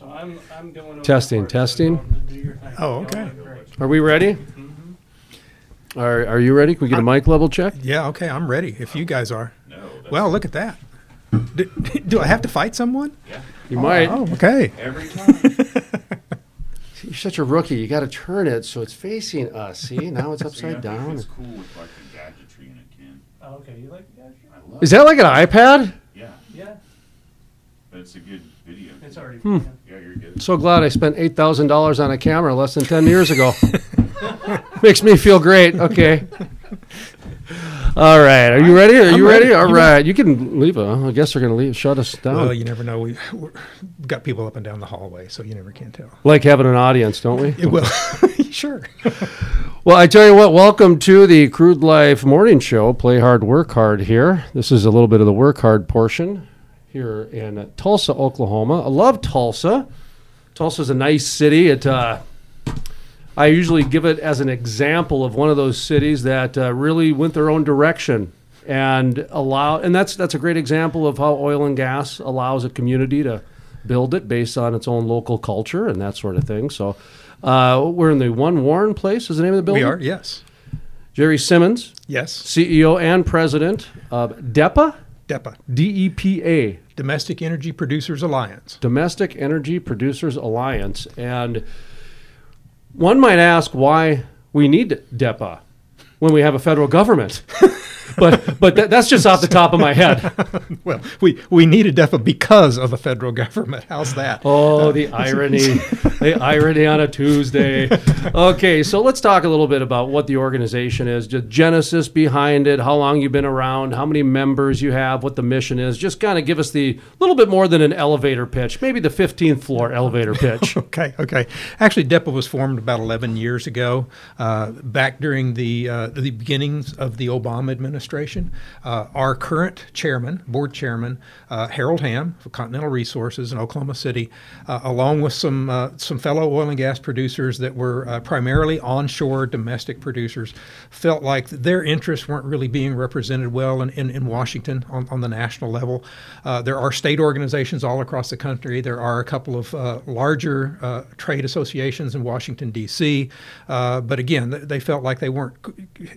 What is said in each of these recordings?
So I'm, I'm going over Testing, for so testing. don't do your thing. Oh, okay. Are we ready? Mm-hmm. Are, are you ready? Can we get a mic level check? Yeah, okay, I'm ready if you guys are. No. That's Well, look at that. Do, do I have to fight someone? Yeah. You might. Oh, okay. every time. You're such a rookie. You got to turn it so it's facing us. See, now it's See, I upside think down. It's cool with like the gadgetry in it, Ken. Oh, okay, you like the gadget? I love Is that like an iPad? Yeah, Yeah, but it's a good video. It's already. Hmm. yeah. Yeah, you're good. So glad I spent eight thousand dollars on a camera less than ten years ago. Makes me feel great. Okay. All right. Are you ready? Are I'm you ready? ready. All You right. You can leave. Uh, I guess they're going to leave. Shut us down. Well, you never know. We, we've got people up and down the hallway, so you never can tell. like having an audience, don't we? It will. sure. Well, I tell you what, welcome to the Crude Life Morning Show. Play hard, work hard here. This is a little bit of the work hard portion here in Tulsa, Oklahoma. I love Tulsa. Tulsa's a nice city. It, uh, I usually give it as an example of one of those cities that uh, really went their own direction and allow, and that's that's a great example of how oil and gas allows a community to build it based on its own local culture and that sort of thing. So. Uh, we're in the One Warren Place. Is the name of the building? We are, yes. Jerry Simmons, Yes. CEO and president of DEPA, DEPA, D E P A, Domestic Energy Producers Alliance. Domestic Energy Producers Alliance. And one might ask why we need DEPA when we have a federal government. but but that, that's just off the top of my head. Well, we, we need a DEPA because of a federal government. How's that? Oh, the irony. the irony on a Tuesday. Okay, so let's talk a little bit about what the organization is, the genesis behind it, how long you've been around, how many members you have, what the mission is. Just kind of give us the little bit more than an elevator pitch, maybe the 15th floor elevator pitch. Okay, okay. Actually, DEPA was formed about 11 years ago, uh, back during the uh, the beginnings of the Obama administration. Uh, our current chairman, board chairman, uh, Harold Hamm of Continental Resources in Oklahoma City, uh, along with some some fellow oil and gas producers that were primarily onshore domestic producers, felt like their interests weren't really being represented well in, in, in Washington on, on the national level. There are state organizations all across the country. There are a couple of larger trade associations in Washington, D.C. Uh, but again, they felt like they weren't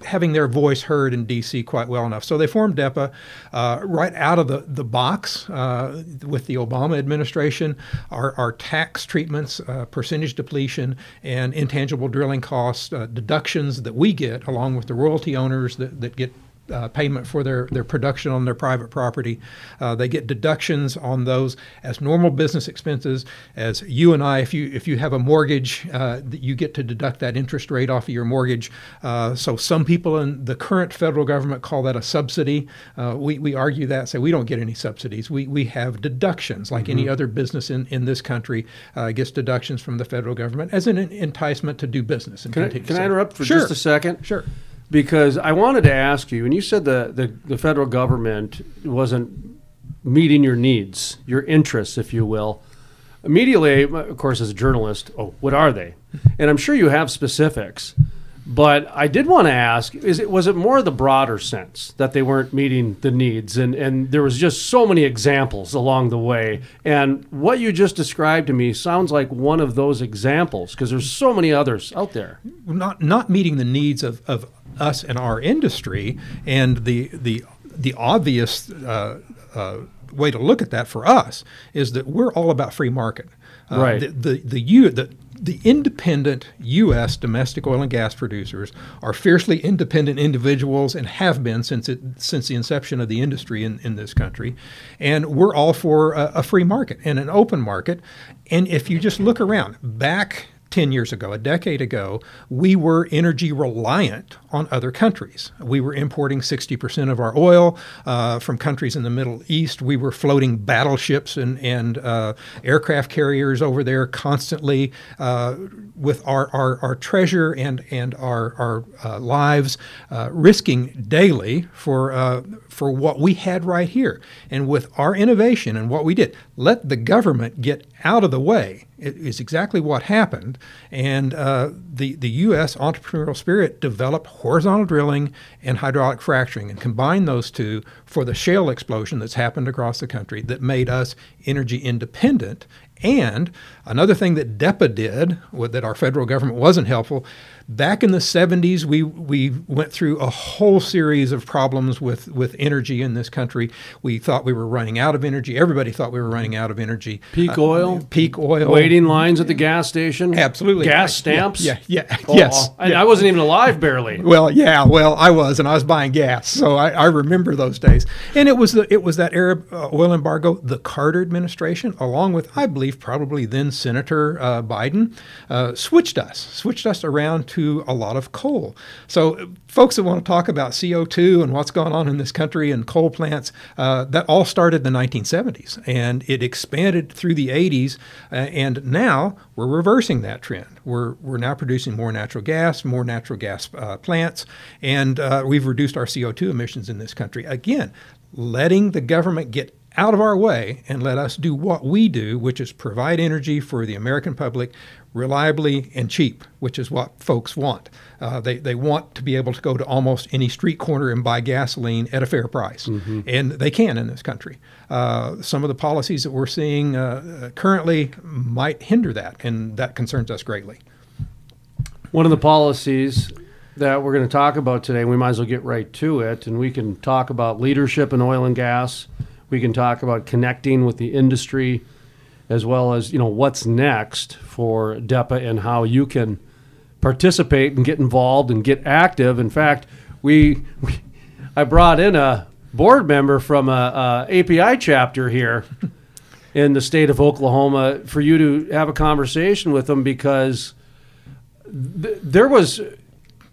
having their voice heard in D.C. quite well enough. So they formed DEPA uh, right out of the, the box uh, with the Obama administration. Our, our tax treatments, uh, percentage depletion, and intangible drilling costs, uh, deductions that we get, along with the royalty owners that, that get uh, payment for their, their production on their private property. Uh, they get deductions on those as normal business expenses. As you and I, if you if you have a mortgage, uh, that you get to deduct that interest rate off of your mortgage. Uh, so some people in the current federal government call that a subsidy. Uh, we, we argue that, say we don't get any subsidies. We, we have deductions like any other business in, in this country uh, gets deductions from the federal government as an enticement to do business. And Can I, can I interrupt for sure. just a second? Sure. Because I wanted to ask you, and you said the, the, the federal government wasn't meeting your needs, your interests, if you will. Immediately, of course, as a journalist, oh, what are they? And I'm sure you have specifics. But I did want to ask: Is it was it more the broader sense that they weren't meeting the needs, and and there was just so many examples along the way, and what you just described to me sounds like one of those examples because there's so many others out there. not not meeting the needs of, of us and our industry, and the the the obvious uh, uh, way to look at that for us is that we're all about free market. Uh, Right. The the the, U, the the independent U.S. domestic oil and gas producers are fiercely independent individuals and have been since it since the inception of the industry in, in this country, and we're all for a, a free market and an open market. And if you just look around, back 10 years ago, a decade ago, we were energy reliant on other countries. We were importing 60% of our oil uh, from countries in the Middle East. We were floating battleships and, and uh, aircraft carriers over there constantly uh, with our, our, our treasure and, and our, our uh, lives, uh, risking daily for, uh, for what we had right here. And with our innovation and what we did, let the government get out of the way is exactly what happened. And uh, the, the U.S. entrepreneurial spirit developed horizontal drilling and hydraulic fracturing and combined those two for the shale explosion that's happened across the country that made us energy independent And another thing that DEPA did, that our federal government wasn't helpful, back in the 70s, we, we went through a whole series of problems with, with energy in this country. We thought we were running out of energy. Everybody thought we were running out of energy. Peak Uh, oil? Peak oil. Waiting lines at the gas station. Absolutely. Gas Yeah, stamps. Yeah, yeah, Oh, yes. I, I wasn't even alive barely. Well, yeah, well, I was, and I was buying gas, so I, I remember those days. And it was the it was that Arab uh, oil embargo, the Carter administration, along with I believe probably then Senator uh, Biden, uh, switched us, switched us around to a lot of coal. So, folks that want to talk about CO two and what's going on in this country and coal plants, uh, that all started in the 1970s, and it expanded through the 80s, uh, and now we're reversing that trend. We're we're now producing more natural gas, more natural gas uh, plants, and uh, we've reduced our CO2 emissions in this country. Again, letting the government get out of our way and let us do what we do, which is provide energy for the American public reliably and cheap, which is what folks want. Uh, they, they want to be able to go to almost any street corner and buy gasoline at a fair price. And they can in this country. Uh, some of the policies that we're seeing uh, currently might hinder that, and that concerns us greatly. One of the policies that we're going to talk about today, we might as well get right to it, and we can talk about leadership in oil and gas. We can talk about connecting with the industry, as well as you know what's next for DEPA and how you can participate and get involved and get active. In fact, we, we I brought in a board member from a, a API chapter here in the state of Oklahoma for you to have a conversation with them because th- there was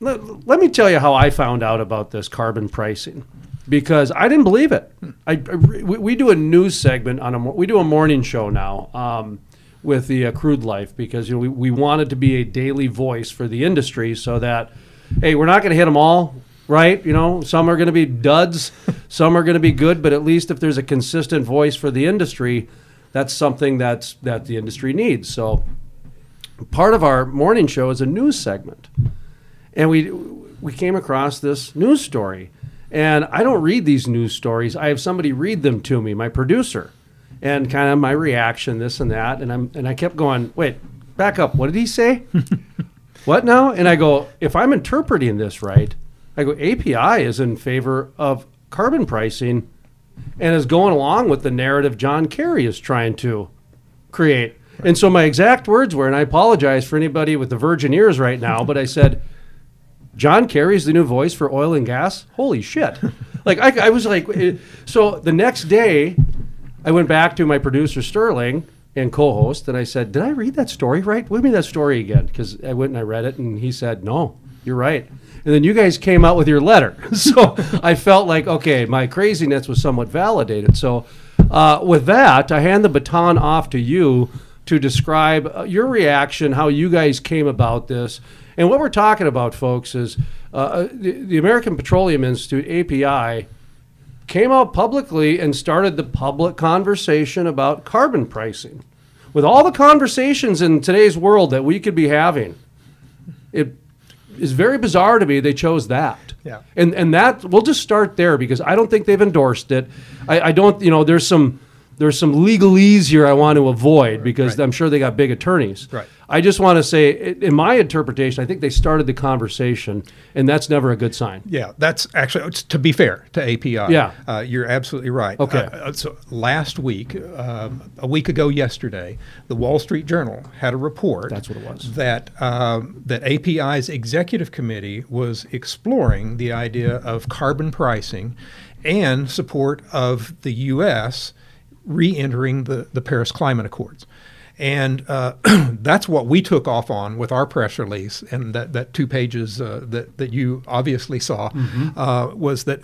let, let me tell you how I found out about this carbon pricing because I didn't believe it. I, I we, we do a news segment on a we do a morning show now um, with the uh, crude life because you know we, we wanted to be a daily voice for the industry so that hey we're not going to hit them all right? You know some are going to be duds some are going to be good but at least if there's a consistent voice for the industry that's something that's that the industry needs. So part of our morning show is a news segment. And we we came across this news story and i don't read these news stories. I have somebody read them to me my producer and kind of my reaction this and that. And i'm and i kept going wait back up. What did he say? What now? And i go if i'm interpreting this right i go api is in favor of carbon pricing and is going along with the narrative john kerry is trying to create. And so my exact words were and i apologize for anybody with the virgin ears right now but i said John Kerry's the new voice for oil and gas. Holy shit! like I, I was like, eh, so the next day, I went back to my producer Sterling and co-host, and I said, "Did I read that story right? Give me that story again." Because I went and I read it, and he said, "No, you're right." And then you guys came out with your letter, so I felt like okay, my craziness was somewhat validated. So, uh, with that, I hand the baton off to you to describe uh, your reaction, how you guys came about this. And what we're talking about, folks, is uh, the, the American Petroleum Institute, API, came out publicly and started the public conversation about carbon pricing. With all the conversations in today's world that we could be having, it is very bizarre to me they chose that. Yeah. And and that we'll just start there because I don't think they've endorsed it. I, I don't you know there's some there's some legalese here I want to avoid because right. I'm sure they got big attorneys. Right. I just want to say, in my interpretation, I think they started the conversation, and that's never a good sign. Yeah, that's actually it's- to be fair to API. Yeah. uh, you're absolutely right. Okay. Uh, uh, so last week, um, a week ago yesterday, the Wall Street Journal had a report. That's what it was. That um, that API's executive committee was exploring the idea of carbon pricing and support of the U.S. re-entering the the Paris Climate Accords. And uh, that's what we took off on with our press release, and that, that two pages uh, that, that you obviously saw uh, was that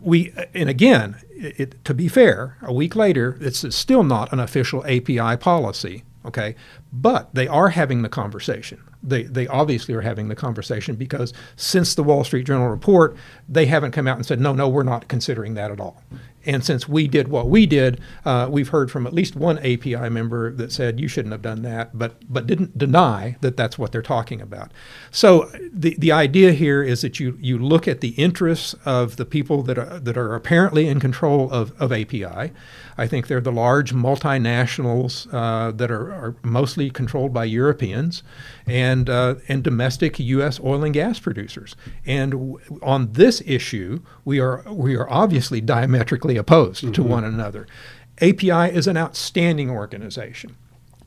we, and again, it, to be fair, a week later, it's still not an official API policy, okay? But they are having the conversation. They, they obviously are having the conversation because since the Wall Street Journal report, they haven't come out and said, no, no, we're not considering that at all. And since we did what we did, uh, we've heard from at least one API member that said you shouldn't have done that, but but didn't deny that that's what they're talking about. So the the idea here is that you you look at the interests of the people that are that are apparently in control of, of API. I think they're the large multinationals uh, that are, are, mostly controlled by Europeans and uh, and domestic U.S. oil and gas producers. And w- on this issue, we are we are obviously diametrically opposed mm-hmm. to one another. API is an outstanding organization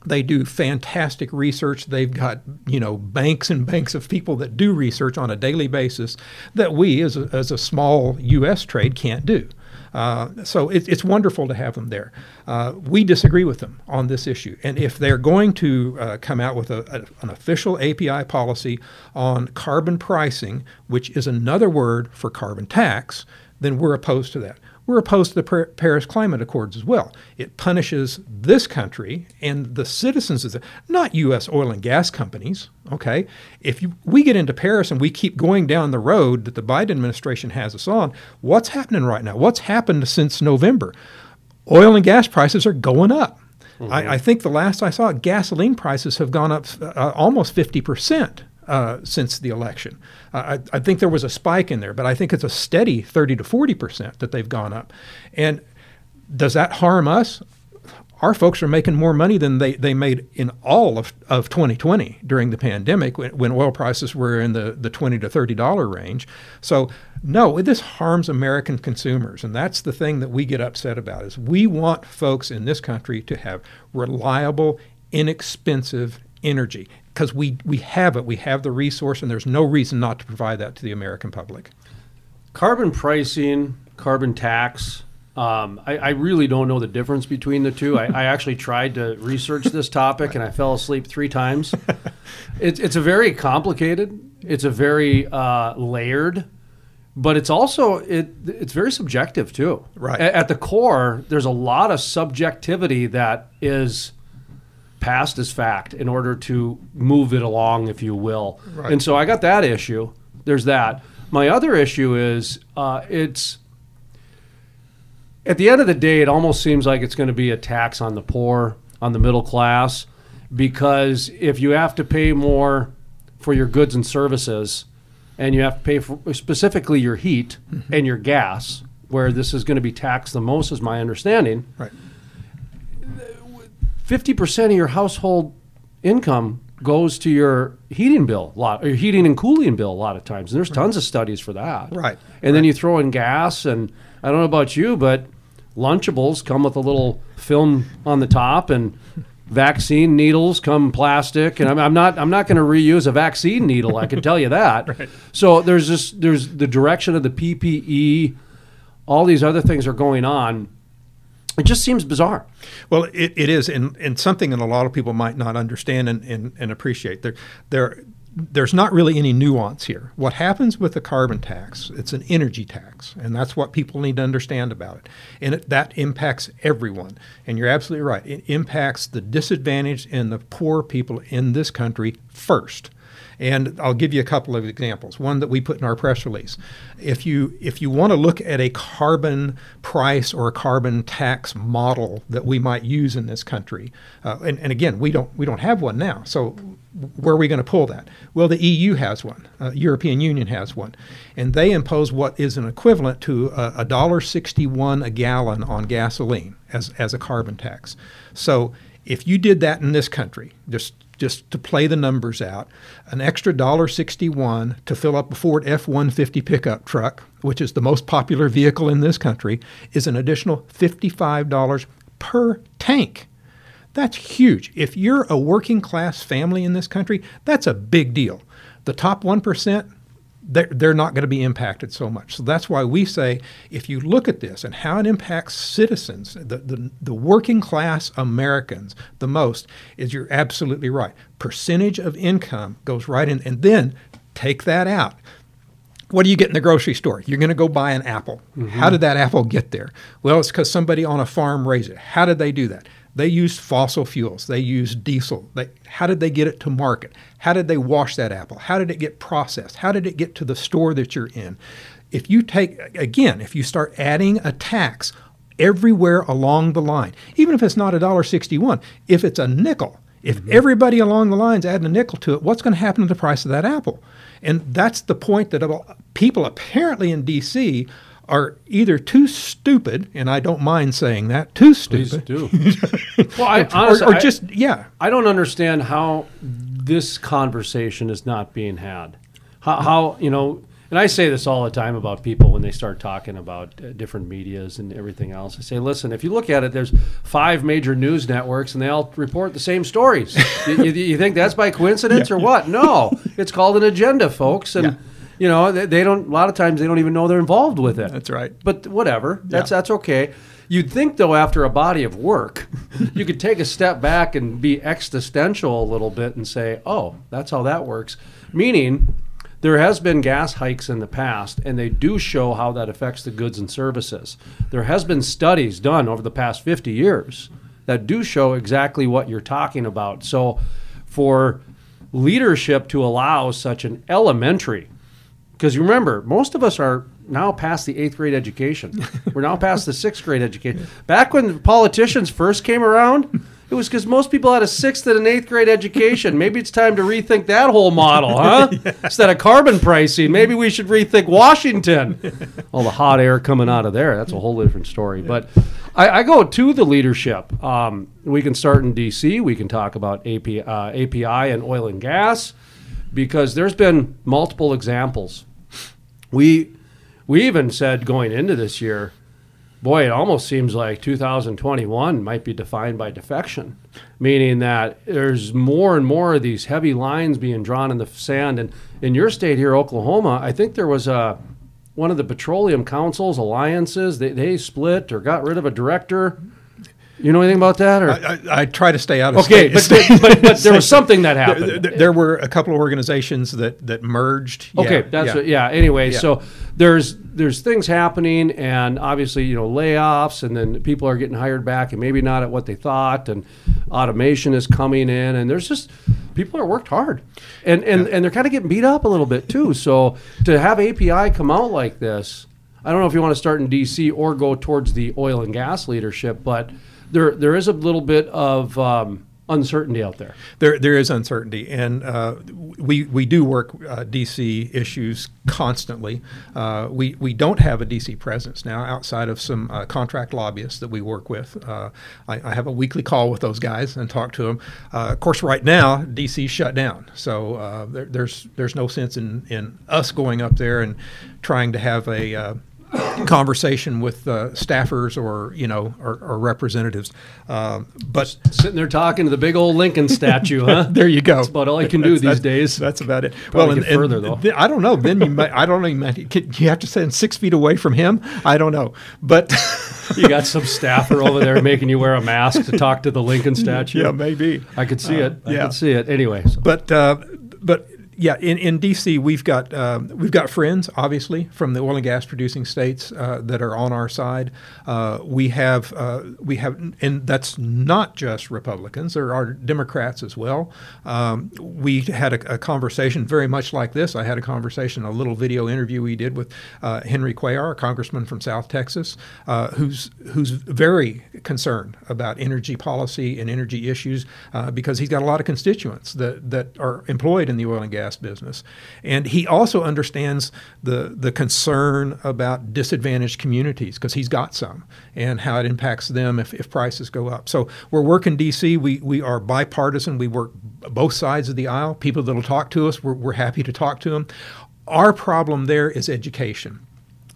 they do fantastic research. They've got you know banks and banks of people that do research on a daily basis that we as a, as a small U.S. trade can't do. Uh, so it, it's wonderful to have them there. Uh, we disagree with them on this issue. And if they're going to uh, come out with a, a, an official API policy on carbon pricing, which is another word for carbon tax, then we're opposed to that we're opposed to the Paris Climate Accords as well. It punishes this country and the citizens of the, not U.S. oil and gas companies. Okay, if you, we get into Paris and we keep going down the road that the Biden administration has us on, what's happening right now? What's happened since November? Oil and gas prices are going up. Mm-hmm. I, I, think the last I saw, gasoline prices have gone up uh, almost fifty percent uh, since the election. Uh, I, I, think there was a spike in there, but I think it's a steady 30 to 40 percent that they've gone up. And does that harm us? Our folks are making more money than they, they made in all of, of 2020 during the pandemic when, when oil prices were in the, the 20 to $30 range. So, no, this harms American consumers. And that's the thing that we get upset about is we want folks in this country to have reliable, inexpensive energy because we, we have it, we have the resource, and there's no reason not to provide that to the American public. Carbon pricing, carbon tax. Um, I, I, really don't know the difference between the two. I, I actually tried to research this topic and I fell asleep three times. it's, it's a very complicated. It's a very uh, layered, but it's also it it's very subjective too. Right. A- at the core, there's a lot of subjectivity that is past as fact in order to move it along, if you will. Right. And so I got that issue. There's that. My other issue is uh, it's at the end of the day, it almost seems like it's going to be a tax on the poor, on the middle class, because if you have to pay more for your goods and services, and you have to pay for specifically your heat mm-hmm. and your gas, where this is going to be taxed the most, is my understanding. Right 50% of your household income goes to your heating bill a lot or your heating and cooling bill a lot of times and there's tons of studies for that. Right. And right. then you throw in gas and i don't know about you but lunchables come with a little film on the top and vaccine needles come plastic and i'm, I'm not i'm not going to reuse a vaccine needle i can tell you that. Right. so there's just there's the direction of the ppe all these other things are going on it just seems bizarre. Well, it, it is, and, and something that a lot of people might not understand and, and, and appreciate. There, there, there's not really any nuance here. What happens with the carbon tax, it's an energy tax, and that's what people need to understand about it. And it, that impacts everyone. And you're absolutely right. It impacts the disadvantaged and the poor people in this country first. And I'll give you a couple of examples. One that we put in our press release. If you if you want to look at a carbon price or a carbon tax model that we might use in this country, uh, and, and again we don't we don't have one now. So where are we going to pull that? Well, the EU has one. Uh, European Union has one, and they impose what is an equivalent to a dollar sixty-one a gallon on gasoline as as a carbon tax. So if you did that in this country, just just to play the numbers out, an extra $1.61 to fill up a Ford F 150 pickup truck, which is the most popular vehicle in this country, is an additional $55 per tank. That's huge. If you're a working class family in this country, that's a big deal. The top 1%, they're, they're not going to be impacted so much. So that's why we say if you look at this and how it impacts citizens, the, the, the working class Americans the most, is you're absolutely right. Percentage of income goes right in, and then take that out. What do you get in the grocery store? You're going to go buy an apple. Mm-hmm. How did that apple get there? Well, it's because somebody on a farm raised it. How did they do that? They used fossil fuels. They used diesel. They, how did they get it to market? How did they wash that apple? How did it get processed? How did it get to the store that you're in? If you take, again, if you start adding a tax everywhere along the line, even if it's not a dollar sixty-one. If it's a nickel, if Mm-hmm. everybody along the line's adding a nickel to it, what's going to happen to the price of that apple? And that's the point that people apparently in D.C. are either too stupid, and I don't mind saying that, too Please stupid, do. well, I, honestly, or I- just yeah, I don't understand how this conversation is not being had. How, how you know, and I say this all the time about people when they start talking about uh, different medias and everything else. I say, listen, if you look at it, there's five major news networks and they all report the same stories. you, you, you think that's by coincidence or what? No, it's called an agenda, folks, and. Yeah. You know, they, they don't. A lot of times, they don't even know they're involved with it. That's right. But whatever. That's Yeah. that's okay. You'd think though, after a body of work, you could take a step back and be existential a little bit and say, "Oh, that's how that works." Meaning, there has been gas hikes in the past, and they do show how that affects the goods and services. There has been studies done over the past 50 years that do show exactly what you're talking about. So, for leadership to allow such an elementary because you remember, most of us are now past the eighth grade education. We're now past the sixth grade education. Back when politicians first came around, it was because most people had a sixth and an eighth grade education. Maybe it's time to rethink that whole model, huh? Instead of carbon pricing, maybe we should rethink Washington. All the hot air coming out of there, that's a whole different story. But I, I go to the leadership. Um, we can start in D.C., we can talk about API, uh, API and oil and gas because there's been multiple examples. We we even said going into this year, boy, it almost seems like 2021 might be defined by defection, meaning that there's more and more of these heavy lines being drawn in the sand. And in your state here, Oklahoma, I think there was a one of the petroleum councils alliances they, they split or got rid of a director. You know anything about that? Or I, I, I try to stay out of okay, state- but, but but there was something that there, happened. there- there were a couple of organizations that that merged. Okay, Yeah, that's yeah. what, yeah. Anyway, Yeah. so there's there's things happening, and obviously you know layoffs, and then people are getting hired back, and maybe not at what they thought, and automation is coming in, and there's just people are worked hard, and and and they're kind of getting beat up a little bit too. So to have API come out like this, I don't know if you want to start in DC or go towards the oil and gas leadership, but there there is a little bit of um, uncertainty out there. There, there is uncertainty, and uh, we we do work uh, DC issues constantly. Uh, we we don't have a DC presence now outside of some uh, contract lobbyists that we work with. Uh, I, I have a weekly call with those guys and talk to them. Uh, of course, right now DC shut down, so there, there's there's no sense in in us going up there and trying to have a conversation with uh, staffers or you know or, or representatives. Um, but Sitting there talking to the big old Lincoln statue, huh? there you go. That's about all I can do these days. That's about it. Probably get further, though. th- I don't know. Then you might. I don't know. You, might, can- you have to stand six feet away from him. I don't know. But You got some staffer over there making you wear a mask to talk to the Lincoln statue. yeah, maybe. I could see it. I yeah. could see it. Anyway, so- But uh, but yeah, in, in DC we've got um, we've got friends obviously from the oil and gas producing states uh, that are on our side. Uh, we have uh, we have and that's not just Republicans. There are Democrats as well. Um, we had a, a conversation very much like this. I had a conversation, a little video interview we did with uh, Henry Cuellar, a congressman from South Texas, uh, who's who's very concerned about energy policy and energy issues uh, because he's got a lot of constituents that, that are employed in the oil and gas business, and he also understands the the concern about disadvantaged communities because he's got some and how it impacts them if, if prices go up. So we're working DC. We we are bipartisan. We work both sides of the aisle. People that'll talk to us, we're, we're happy to talk to them. Our problem there is education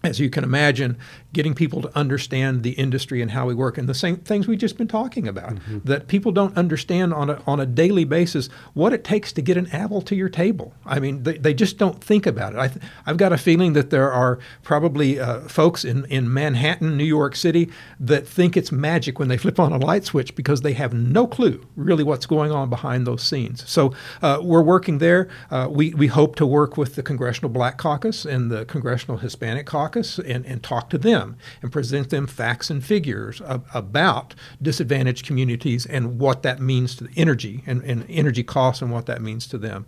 as you can imagine, getting people to understand the industry and how we work, and the same things we've just been talking about. That people don't understand on a on a daily basis what it takes to get an apple to your table. I mean, they, they just don't think about it. I th- I've got a feeling that there are probably uh, folks in in Manhattan, New York City, that think it's magic when they flip on a light switch because they have no clue really what's going on behind those scenes. So uh, we're working there. Uh, we we hope to work with the Congressional Black Caucus and the Congressional Hispanic Caucus and, and talk to them them and present them facts and figures ab- about disadvantaged communities and what that means to the energy and, and energy costs and what that means to them.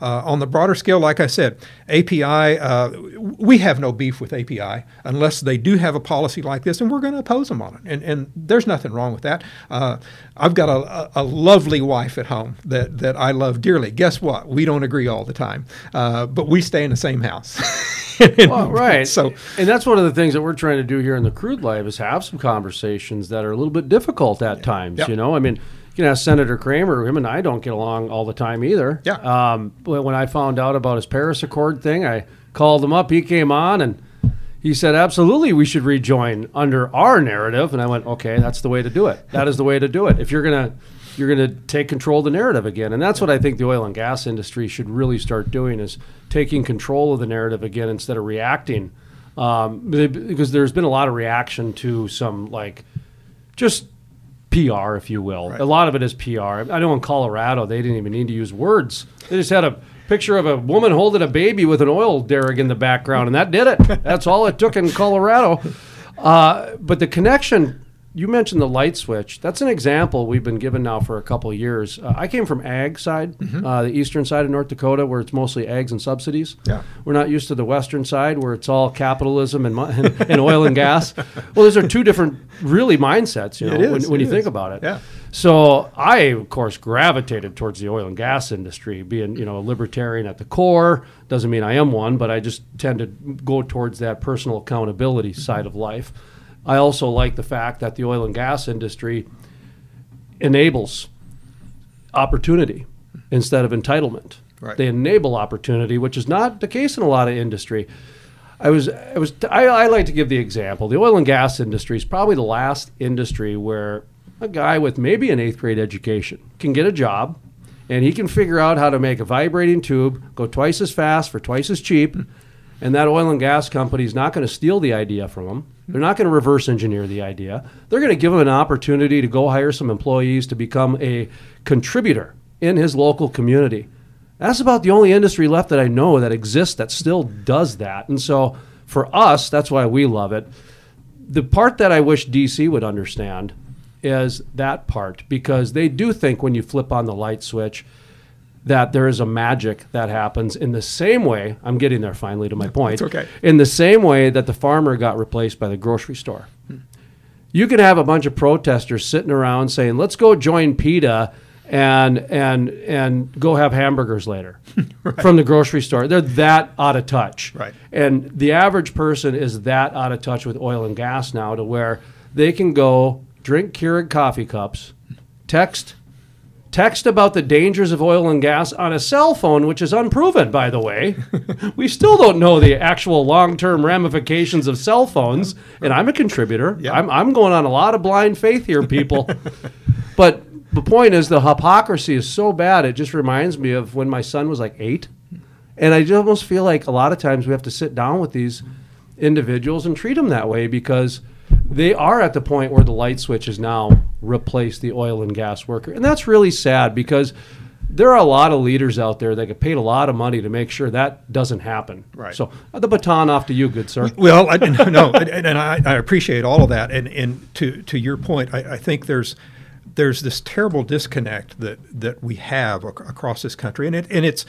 Uh, on the broader scale, like I said, API, uh, we have no beef with API unless they do have a policy like this, and we're going to oppose them on it. And, and there's nothing wrong with that. Uh, I've got a, a, lovely wife at home that, that I love dearly. Guess what? We don't agree all the time, uh, but we stay in the same house. well, right. So, and that's one of the things that we're trying to do here in the crude life is have some conversations that are a little bit difficult at times. Yeah. You know, I mean, you can ask Senator Cramer. Him and I don't get along all the time either. Yeah. Um, but when I found out about his Paris Accord thing, I called him up. He came on and he said, "Absolutely, we should rejoin under our narrative." And I went, "Okay, that's the way to do it. That is the way to do it. If you're gonna." You're going to take control of the narrative again, and that's what I think the oil and gas industry should really start doing: is taking control of the narrative again instead of reacting. Um, because there's been a lot of reaction to some like just PR, if you will. Right. A lot of it is PR. I know in Colorado they didn't even need to use words. They just had a picture of a woman holding a baby with an oil derrick in the background, and that did it. That's all it took in Colorado. Uh, but the connection you mentioned the light switch. That's an example we've been given now for a couple of years. Uh, I came from ag side, Mm-hmm. uh, the eastern side of North Dakota, where it's mostly eggs and subsidies. Yeah. We're not used to the western side, where it's all capitalism and, and, and oil and gas. Well, those are two different, really, mindsets. You know, is, when, when you think about it. Yeah. So I, of course, gravitated towards the oil and gas industry, being you know a libertarian at the core. Doesn't mean I am one, but I just tend to go towards that personal accountability side of life. I also like the fact that the oil and gas industry enables opportunity instead of entitlement. Right. They enable opportunity, which is not the case in a lot of industry. I was, I was, I, I like to give the example. The oil and gas industry is probably the last industry where a guy with maybe an eighth grade education can get a job, and he can figure out how to make a vibrating tube go twice as fast for twice as cheap, hmm. And that oil and gas company is not going to steal the idea from them. They're not going to reverse engineer the idea. They're going to give him an opportunity to go hire some employees to become a contributor in his local community. That's about the only industry left that I know that exists that still does that. And so for us, that's why we love it. The part that I wish DC would understand is that part because they do think when you flip on the light switch that there is a magic that happens in the same way. I'm getting there finally to my point. It's okay. In the same way that the farmer got replaced by the grocery store. Hmm. You can have a bunch of protesters sitting around saying, "Let's go join PETA and and and go have hamburgers later from the grocery store." They're that out of touch. Right. And the average person is that out of touch with oil and gas now to where they can go drink Keurig coffee cups, text text about the dangers of oil and gas on a cell phone, which is unproven, by the way. we still don't know the actual long term ramifications of cell phones, and I'm a contributor. Yeah. I'm, I'm going on a lot of blind faith here, people. but the point is, the hypocrisy is so bad, it just reminds me of when my son was like eight. And I just almost feel like a lot of times we have to sit down with these individuals and treat them that way because they are at the point where the light switch has now replaced the oil and gas worker. And that's really sad because there are a lot of leaders out there that get paid a lot of money to make sure that doesn't happen. Right. So uh, the baton off to you, good sir. Well, I, no, and, and I, I appreciate all of that. And, and to, to your point, I, I think there's there's this terrible disconnect that, that we have ac- across this country, and it and it's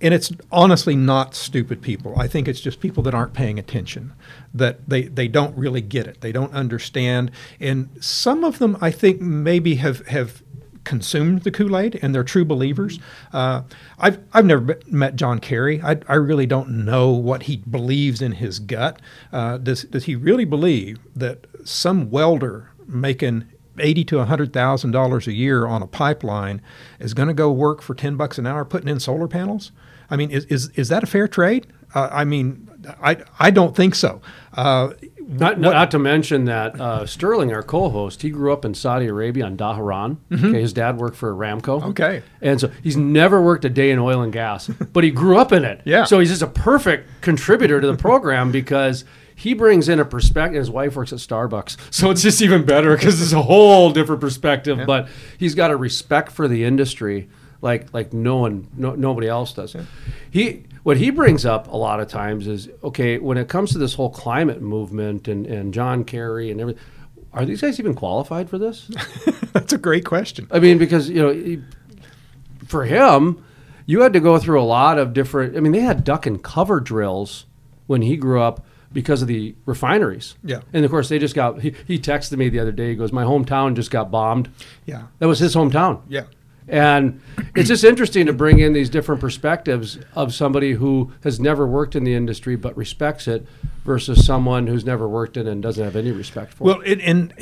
and it's honestly not stupid people. I think it's just people that aren't paying attention, that they, they don't really get it, they don't understand, and some of them I think maybe have have consumed the Kool Aid and they're true believers. Uh, I've, I've never met John Kerry. I, I really don't know what he believes in his gut. Uh, does, does he really believe that some welder making eighty to hundred thousand dollars a year on a pipeline is going to go work for ten bucks an hour putting in solar panels? I mean, is is, is that a fair trade? Uh, I mean, I I don't think so. Uh, Not, not to mention that uh, Sterling, our co-host, he grew up in Saudi Arabia on Dhahran. Okay, his dad worked for Aramco. Mm-hmm. Okay. and so he's never worked a day in oil and gas, but he grew up in it. Yeah. So he's just a perfect contributor to the program because he brings in a perspective. His wife works at Starbucks, so it's just even better because it's a whole different perspective. But he's got a respect for the industry like like no one no, nobody else does. He what he brings up a lot of times is okay when it comes to this whole climate movement and and John Kerry and everything. Are these guys even qualified for this? That's a great question. I mean, because you know, he, for him, you had to go through a lot of different. I mean, they had duck and cover drills when he grew up because of the refineries. Yeah. and of course they just got. He, he texted me the other day. He goes, "My hometown just got bombed." Yeah. That was his hometown. Yeah. And it's just interesting to bring in these different perspectives of somebody who has never worked in the industry but respects it versus someone who's never worked in and doesn't have any respect for Well, it. it, and,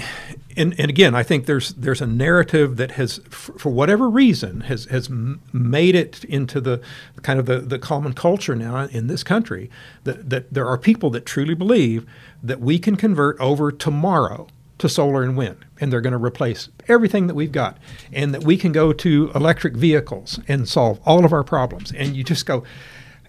and and again, I think there's there's a narrative that has, for whatever reason, has has made it into the kind of the, the common culture now in this country that that there are people that truly believe that we can convert over tomorrow to solar and wind, and they're going to replace everything that we've got, and that we can go to electric vehicles and solve all of our problems. And you just go,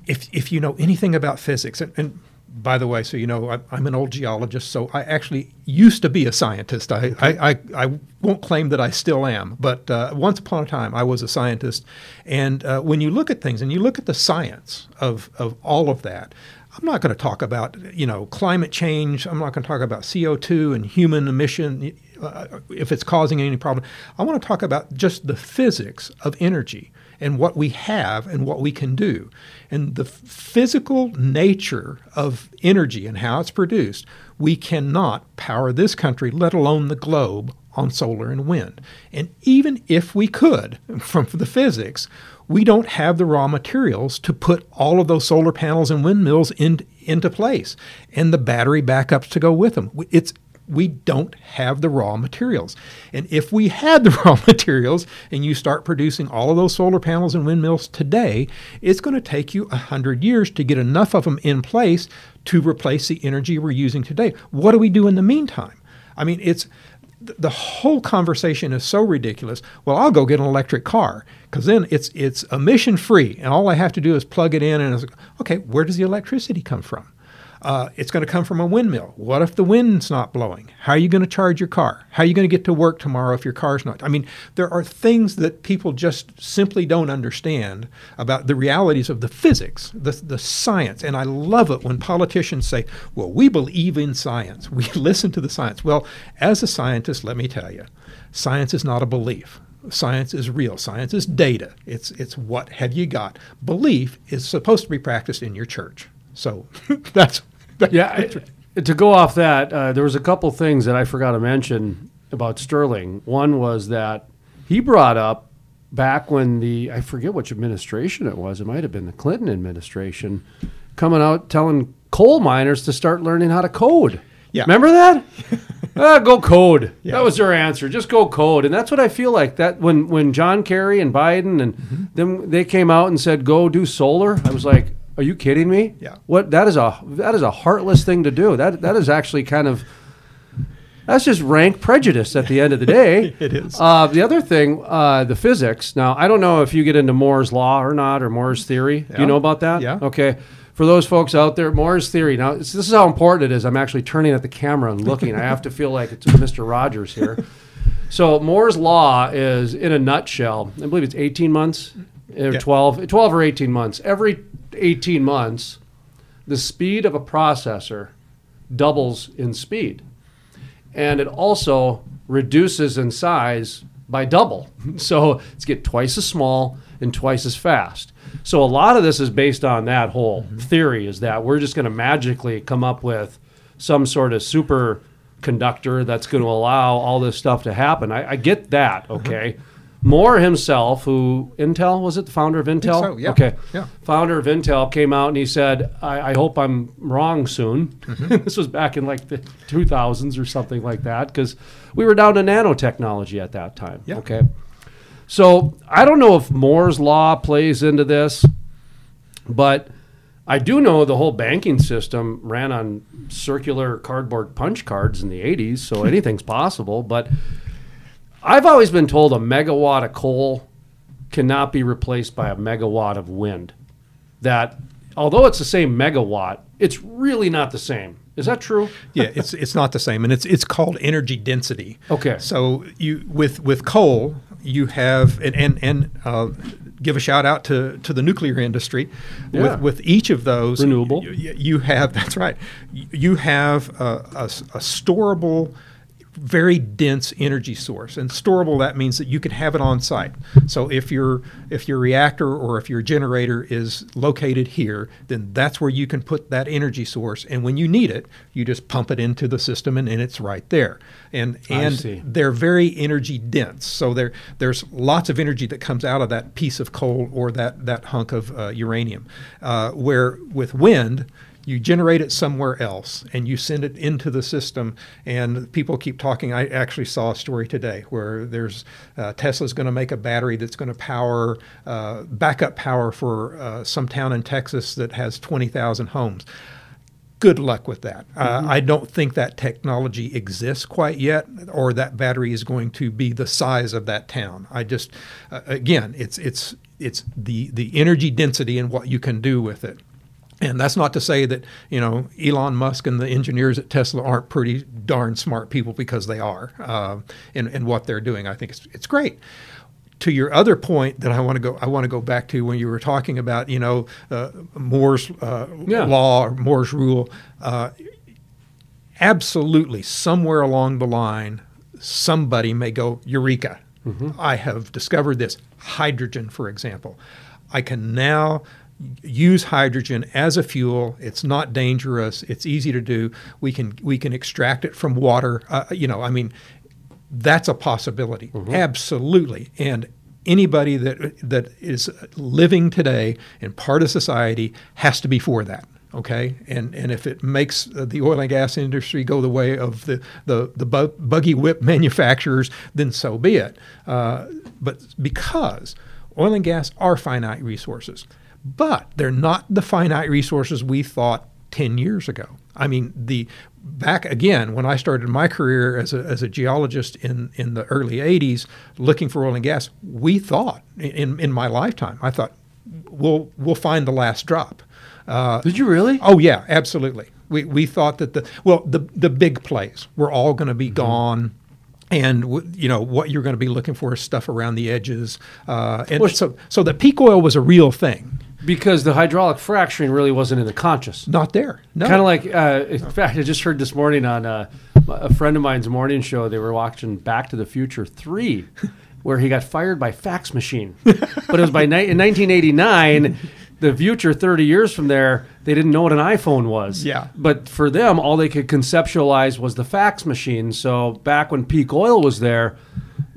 if if you know anything about physics, and, and by the way, so you know, I, I'm an old geologist, so I actually used to be a scientist. I, I, I, I won't claim that I still am, but uh, once upon a time I was a scientist. And uh, when you look at things and you look at the science of, of all of that, I'm not going to talk about you know climate change. I'm not going to talk about CO2 and human emission uh, if it's causing any problem. I want to talk about just the physics of energy and what we have and what we can do. And the physical nature of energy and how it's produced, we cannot power this country, let alone the globe, on solar and wind. And even if we could, from the physics, we don't have the raw materials to put all of those solar panels and windmills in, into place and the battery backups to go with them. It's we don't have the raw materials. And if we had the raw materials and you start producing all of those solar panels and windmills today, it's going to take you 100 years to get enough of them in place to replace the energy we're using today. What do we do in the meantime? I mean, it's the whole conversation is so ridiculous. Well, I'll go get an electric car because then it's it's emission free, and all I have to do is plug it in. And it's, okay, where does the electricity come from? Uh, it's going to come from a windmill. What if the wind's not blowing? How are you going to charge your car? How are you going to get to work tomorrow if your car's not? I mean, there are things that people just simply don't understand about the realities of the physics, the, the science. And I love it when politicians say, well, we believe in science. We listen to the science. Well, as a scientist, let me tell you, science is not a belief. Science is real. Science is data. It's, it's what have you got. Belief is supposed to be practiced in your church. So that's Yeah, I, to go off that, uh, there was a couple things that I forgot to mention about Sterling. One was that he brought up back when the I forget which administration it was. It might have been the Clinton administration coming out telling coal miners to start learning how to code. Yeah. remember that? ah, go code. That was their answer. Just go code, and that's what I feel like. That when when John Kerry and Biden and Mm-hmm. them they came out and said go do solar, I was like, are you kidding me? Yeah. What that is a that is a heartless thing to do. That that is actually kind of that's just rank prejudice at the end of the day. It is. Uh, the other thing, uh, the physics. Now, I don't know if you get into Moore's law or not, or Moore's theory. Do you know about that? Yeah. Okay. For those folks out there, Moore's theory. Now, this this is how important it is. I'm actually turning at the camera and looking. I have to feel like it's Mr. Rogers here. So Moore's law is, in a nutshell, I believe it's 18 months, or Yeah. 12, 12 or 18 months. Every 18 months, the speed of a processor doubles in speed and it also reduces in size by double. So it's get twice as small and twice as fast. So a lot of this is based on that whole mm-hmm. theory is that we're just going to magically come up with some sort of super conductor that's going to allow all this stuff to happen. I, I get that, uh-huh. okay. Moore himself, who Intel was it the founder of Intel? so, yeah. Okay, Yeah. founder of Intel came out and he said, "I, I hope I'm wrong soon." Mm-hmm. this was back in like the 2000s or something like that, because we were down to nanotechnology at that time. Yeah. Okay, so I don't know if Moore's law plays into this, but I do know the whole banking system ran on circular cardboard punch cards in the 80s, so anything's possible. But I've always been told a megawatt of coal cannot be replaced by a megawatt of wind. That although it's the same megawatt, it's really not the same. Is that true? yeah, it's it's not the same, and it's it's called energy density. Okay. So you with with coal, you have and and, and uh, give a shout out to, to the nuclear industry. Yeah. With, with each of those, Renewable. You, you- have that's right. You have a, a, a storable very dense energy source and storable that means that you can have it on site. So if your if your reactor or if your generator is located here then that's where you can put that energy source and when you need it you just pump it into the system and, and it's right there. And and they're very energy dense so there there's lots of energy that comes out of that piece of coal or that that hunk of uh, uranium. Uh, where with wind you generate it somewhere else and you send it into the system and people keep talking i actually saw a story today where there's uh, tesla's going to make a battery that's going to power uh, backup power for uh, some town in texas that has 20000 homes good luck with that. Uh, I don't think that technology exists quite yet, or that battery is going to be the size of that town. I just, uh, again, it's it's it's the the energy density and what you can do with it. And that's not to say that you know Elon Musk and the engineers at Tesla aren't pretty darn smart people because they are uh, in in what they're doing. I think it's it's great to your other point that I want to go I want to go back to when you were talking about you know uh, Moore's uh, Yeah. law or Moore's rule. Uh, absolutely, somewhere along the line, somebody may go eureka! I have discovered this hydrogen, for example. I can now use hydrogen as a fuel. It's not dangerous. It's easy to do. We can we can extract it from water. Uh, you know, I mean, that's a possibility. Absolutely. And anybody that that is living today and part of society has to be for that. Okay, and and if it makes uh, the oil and gas industry go the way of the the the bu- buggy whip manufacturers, then so be it. Uh, but because oil and gas are finite resources, but they're not the finite resources we thought 10 years ago. I mean, the back again when I started my career as a, as a geologist in, in the early 80s looking for oil and gas, we thought in, in my lifetime, I thought we'll we'll find the last drop. Uh, Did you really? Oh yeah, absolutely. We, we thought that the well the the big plays were all going to be gone, and w- you know what you're going to be looking for is stuff around the edges, uh, and Well, so so the peak oil was a real thing, Because the hydraulic fracturing really wasn't in the conscious. not there. No, Kind of like, uh, in fact, I just heard this morning on uh, a friend of mine's morning show. They were watching Back to the Future Three, where he got fired by fax machine. but it was by ni- in 1989. The future, 30 years from there, they didn't know what an iPhone was. Yeah. But for them, all they could conceptualize was the fax machine. So back when peak oil was there,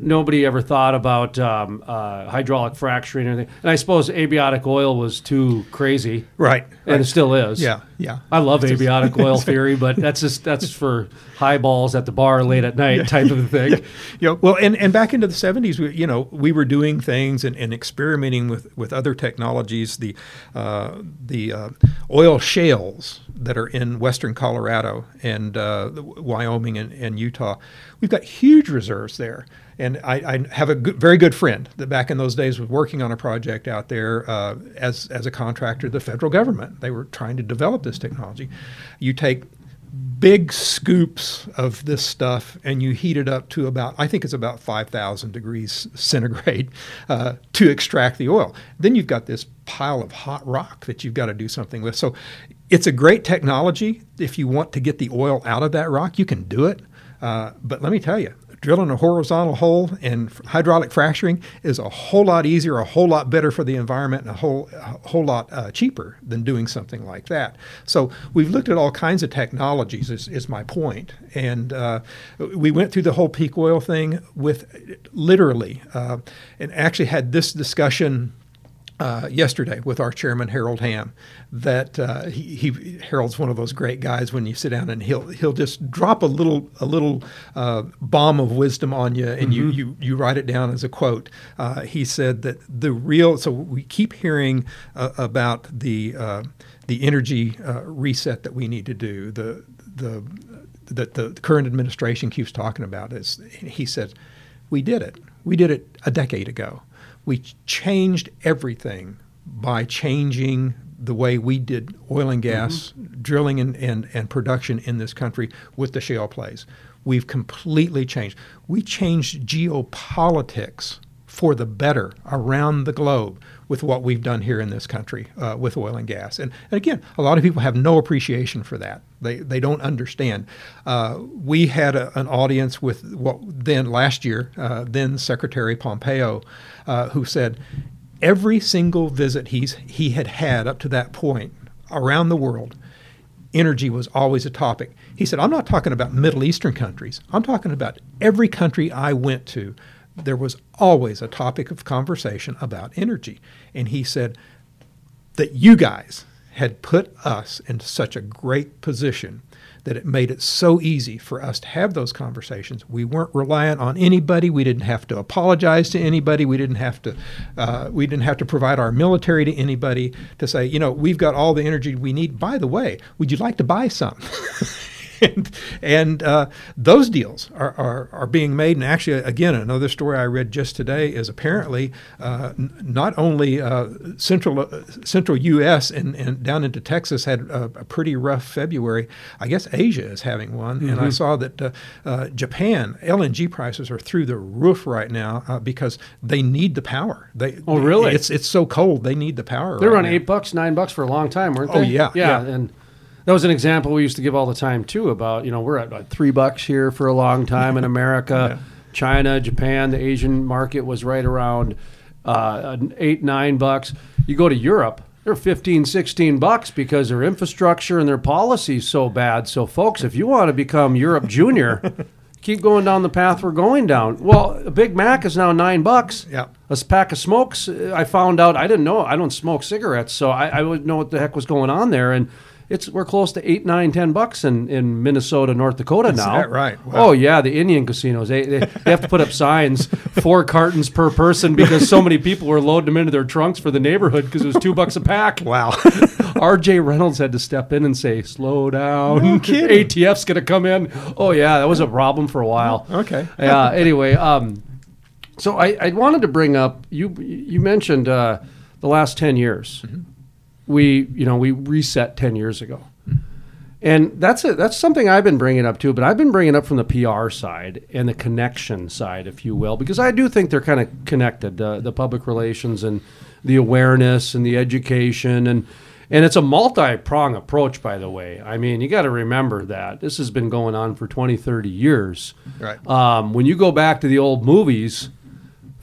nobody ever thought about um, uh, hydraulic fracturing or anything. And I suppose abiotic oil was too crazy, right, and right. it still is. yeah, yeah. I love abiotic oil theory, but that's just that's for highballs at the bar late at night type of a thing. you know, well, and, and back into the 70s, we, you know, we were doing things and, and experimenting with, with other technologies. The uh, the uh, oil shales that are in western Colorado and uh, Wyoming and, and Utah, we've got huge reserves there. And I, I have a good, very good friend that back in those days was working on a project out there uh, as, as a contractor, to the federal government. They were trying to develop this technology. You take big scoops of this stuff and you heat it up to about i think it's about 5000 degrees centigrade uh, to extract the oil. Then you've got this pile of hot rock that you've got to do something with. So it's a great technology. If you want to get the oil out of that rock you can do it. Uh, but let me tell you drilling a horizontal hole and hydraulic fracturing is a whole lot easier, a whole lot better for the environment, and a whole a whole lot uh, cheaper than doing something like that. So we've looked at all kinds of technologies. Is, is my point, and uh, we went through the whole peak oil thing with literally, uh, and actually had this discussion uh, yesterday with our chairman Harold Hamm that uh, he, he Harold's one of those great guys. When you sit down and he'll he'll just drop a little a little uh, bomb of wisdom on you and you, you you write it down as a quote. Uh, he said that the real so we keep hearing uh, about the uh, the energy uh, reset that we need to do. The the that the current administration keeps talking about is he said we did it. We did it a decade ago we changed everything by changing the way we did oil and mm-hmm. gas drilling and, and, and production in this country with the shale plays. We've completely changed. We changed geopolitics for the better around the globe with what we've done here in this country uh, with oil and gas. And, and again, a lot of people have no appreciation for that. They, they don't understand. Uh, we had a, an audience with what then last year, uh, then Secretary Pompeo, uh, who said every single visit he's he had had up to that point around the world, energy was always a topic. He said, I'm not talking about Middle Eastern countries. I'm talking about every country I went to. There was always a topic of conversation about energy. And he said that you guys had put us in such a great position that it made it so easy for us to have those conversations. We weren't reliant on anybody. We didn't have to apologize to anybody. We didn't have to uh, we didn't have to provide our military to anybody to say, you know, we've got all the energy we need. By the way, would you like to buy some? and, and uh, those deals are, are, are being made. And actually, again, another story I read just today is apparently uh, n- not only uh, central uh, central U.S. And, and down into Texas had a, a, pretty rough February. I guess Asia is having one, mm-hmm. and I saw that uh, uh, Japan LNG prices are through the roof right now because they need the power. They oh really? It's it's so cold they need the power. They were right on eight bucks, nine bucks for a long time, weren't they? Oh yeah, yeah, yeah. and that was an example we used to give all the time too about you know we're at three bucks here for a long time in America, yeah. China, Japan, the Asian market was right around uh, eight nine bucks. You go to Europe, they're 15, 16 bucks because their infrastructure and their policies so bad. So folks, if you want to become Europe Junior. keep going down the path we're going down. Well, a Big Mac is now nine bucks. Yeah. A pack of smokes. I found out I didn't know. I don't smoke cigarettes, so I, I wouldn't know what the heck was going on there. And it's we're close to eight, nine, ten bucks in, in Minnesota, North Dakota Is now. That right? Wow. Oh yeah, the Indian casinos they, they, they have to put up signs four cartons per person because so many people were loading them into their trunks for the neighborhood because it was two bucks a pack. Wow. R.J. Reynolds had to step in and say, "Slow down." No. ATF's gonna come in. Oh yeah, that was a problem for a while. Okay. Yeah. Anyway, um, so I, I wanted to bring up you you mentioned uh, the last ten years. Mm-hmm we you know we reset 10 years ago. And that's it that's something i've been bringing up too but i've been bringing up from the pr side and the connection side if you will because i do think they're kind of connected uh, the public relations and the awareness and the education and and it's a multi-prong approach by the way. I mean you got to remember that. This has been going on for 20 30 years. Right. Um, when you go back to the old movies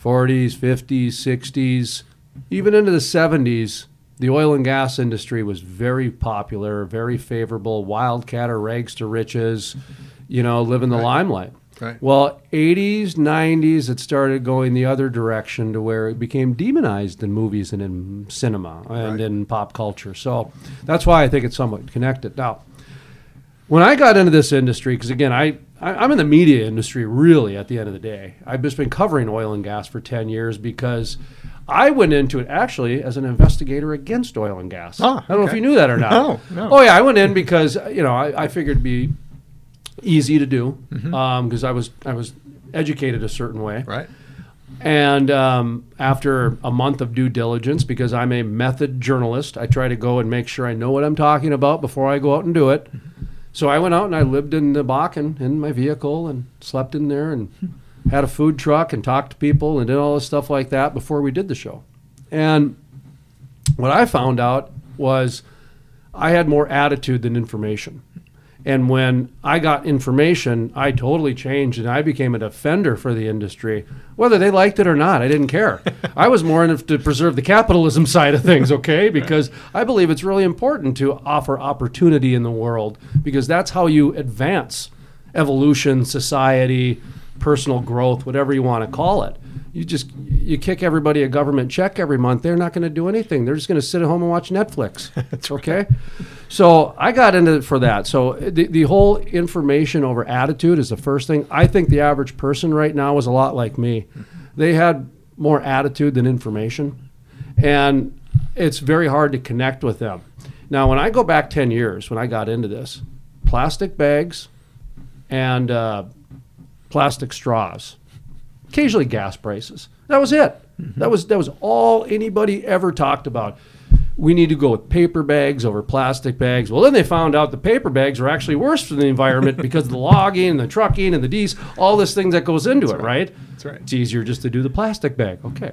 40s 50s 60s even into the 70s the oil and gas industry was very popular, very favorable, wildcat or rags to riches, you know, live in the right. limelight. Right. Well, 80s, 90s, it started going the other direction to where it became demonized in movies and in cinema and right. in pop culture. So that's why I think it's somewhat connected. Now, when I got into this industry, because again, I, I am in the media industry really at the end of the day. I've just been covering oil and gas for 10 years because – I went into it actually as an investigator against oil and gas. Ah, I don't know if you knew that or not. No, no. Oh yeah, I went in because you know I, I figured it'd be easy to do because Mm-hmm. um, I was I was educated a certain way. Right. And um, after a month of due diligence, because I'm a method journalist, I try to go and make sure I know what I'm talking about before I go out and do it. So I went out and I lived in the Bakken in my vehicle and slept in there and had a food truck and talked to people and did all this stuff like that before we did the show. And what I found out was I had more attitude than information. And when I got information, I totally changed and I became a defender for the industry. Whether they liked it or not, I didn't care. I was more in it to preserve the capitalism side of things, okay? Because I believe it's really important to offer opportunity in the world because that's how you advance evolution, society, personal growth, whatever you want to call it. You just you kick everybody a government check every month. They're not going to do anything. They're just going to sit at home and watch Netflix. That's okay. So I got into it for that. So the, the whole information over attitude is the first thing. I think the average person right now is a lot like me. They had more attitude than information, and it's very hard to connect with them. Now, when I go back ten years, when I got into this, plastic bags and uh, plastic straws, occasionally gas prices. That was it. Mm-hmm. That was that was all anybody ever talked about. we need to go with paper bags over plastic bags. Well, then they found out the paper bags are actually worse for the environment because of the logging and the trucking and the D's, all this things that goes into it, right? That's right. It's easier just to do the plastic bag. Okay.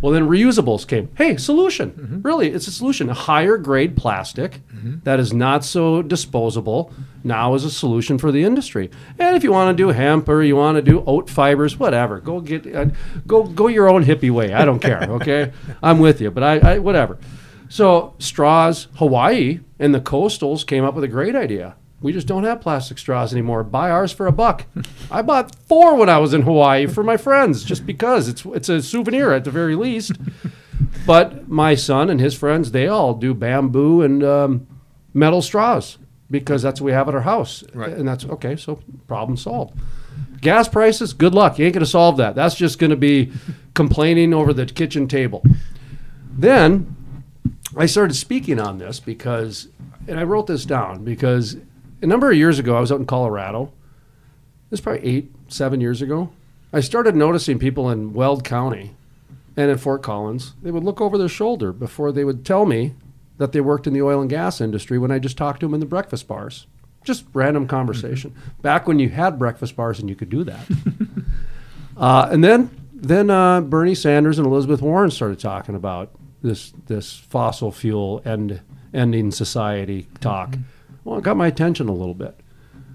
Well, then reusables came. Hey, solution. Mm-hmm. Really, it's a solution. A higher grade plastic that is not so disposable now is a solution for the industry. And if you want to do hemp or you want to do oat fibers, whatever, go get uh, go go your own hippie way. I don't care. Okay, I'm with you, but I, I whatever. So straws, Hawaii and the coastals came up with a great idea. We just don't have plastic straws anymore. Buy ours for a buck. I bought four when I was in Hawaii for my friends, just because it's it's a souvenir at the very least. But my son and his friends, they all do bamboo and um, metal straws because that's what we have at our house. Right. And that's okay. So problem solved. Gas prices, good luck. You ain't going to solve that. That's just going to be complaining over the kitchen table. Then I started speaking on this because, and I wrote this down because a number of years ago, I was out in Colorado. This is probably eight, seven years ago. I started noticing people in Weld County and in Fort Collins, they would look over their shoulder before they would tell me that they worked in the oil and gas industry when I just talked to them in the breakfast bars. Just random conversation. Back when you had breakfast bars and you could do that. uh, and then then uh, Bernie Sanders and Elizabeth Warren started talking about this this fossil fuel end ending society talk. Well, it got my attention a little bit.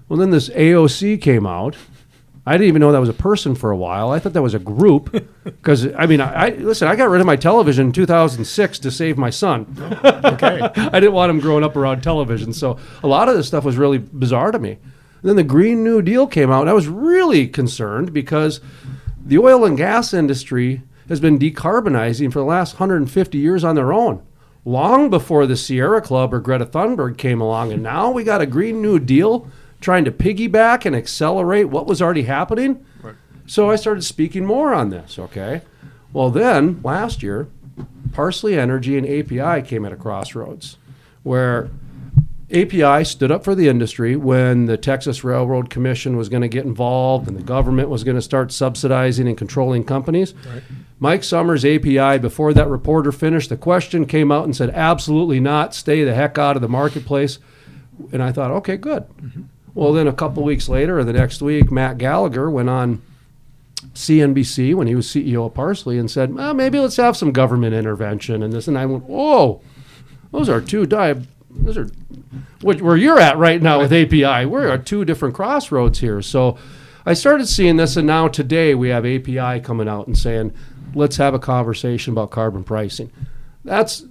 Well, then this AOC came out. I didn't even know that was a person for a while. I thought that was a group because I mean, I, I listen. I got rid of my television in 2006 to save my son. Okay. I didn't want him growing up around television, so a lot of this stuff was really bizarre to me. And then the Green New Deal came out, and I was really concerned because the oil and gas industry has been decarbonizing for the last 150 years on their own, long before the Sierra Club or Greta Thunberg came along. And now we got a Green New Deal trying to piggyback and accelerate what was already happening. So I started speaking more on this, okay? Well, then last year, Parsley Energy and API came at a crossroads where API stood up for the industry when the Texas Railroad Commission was going to get involved and the government was going to start subsidizing and controlling companies. Mike Sommers, API, before that reporter finished, the question came out and said, absolutely not, stay the heck out of the marketplace. And I thought, okay, good. Mm-hmm. Well, then a couple weeks later, or the next week, Matt Gallagher went on CNBC when he was CEO of Parsley and said, well, maybe let's have some government intervention and this. And I went, whoa, those are two di- those are where you're at right now with API. We're at two different crossroads here. So I started seeing this, and now today we have API coming out and saying, let's have a conversation about carbon pricing. That's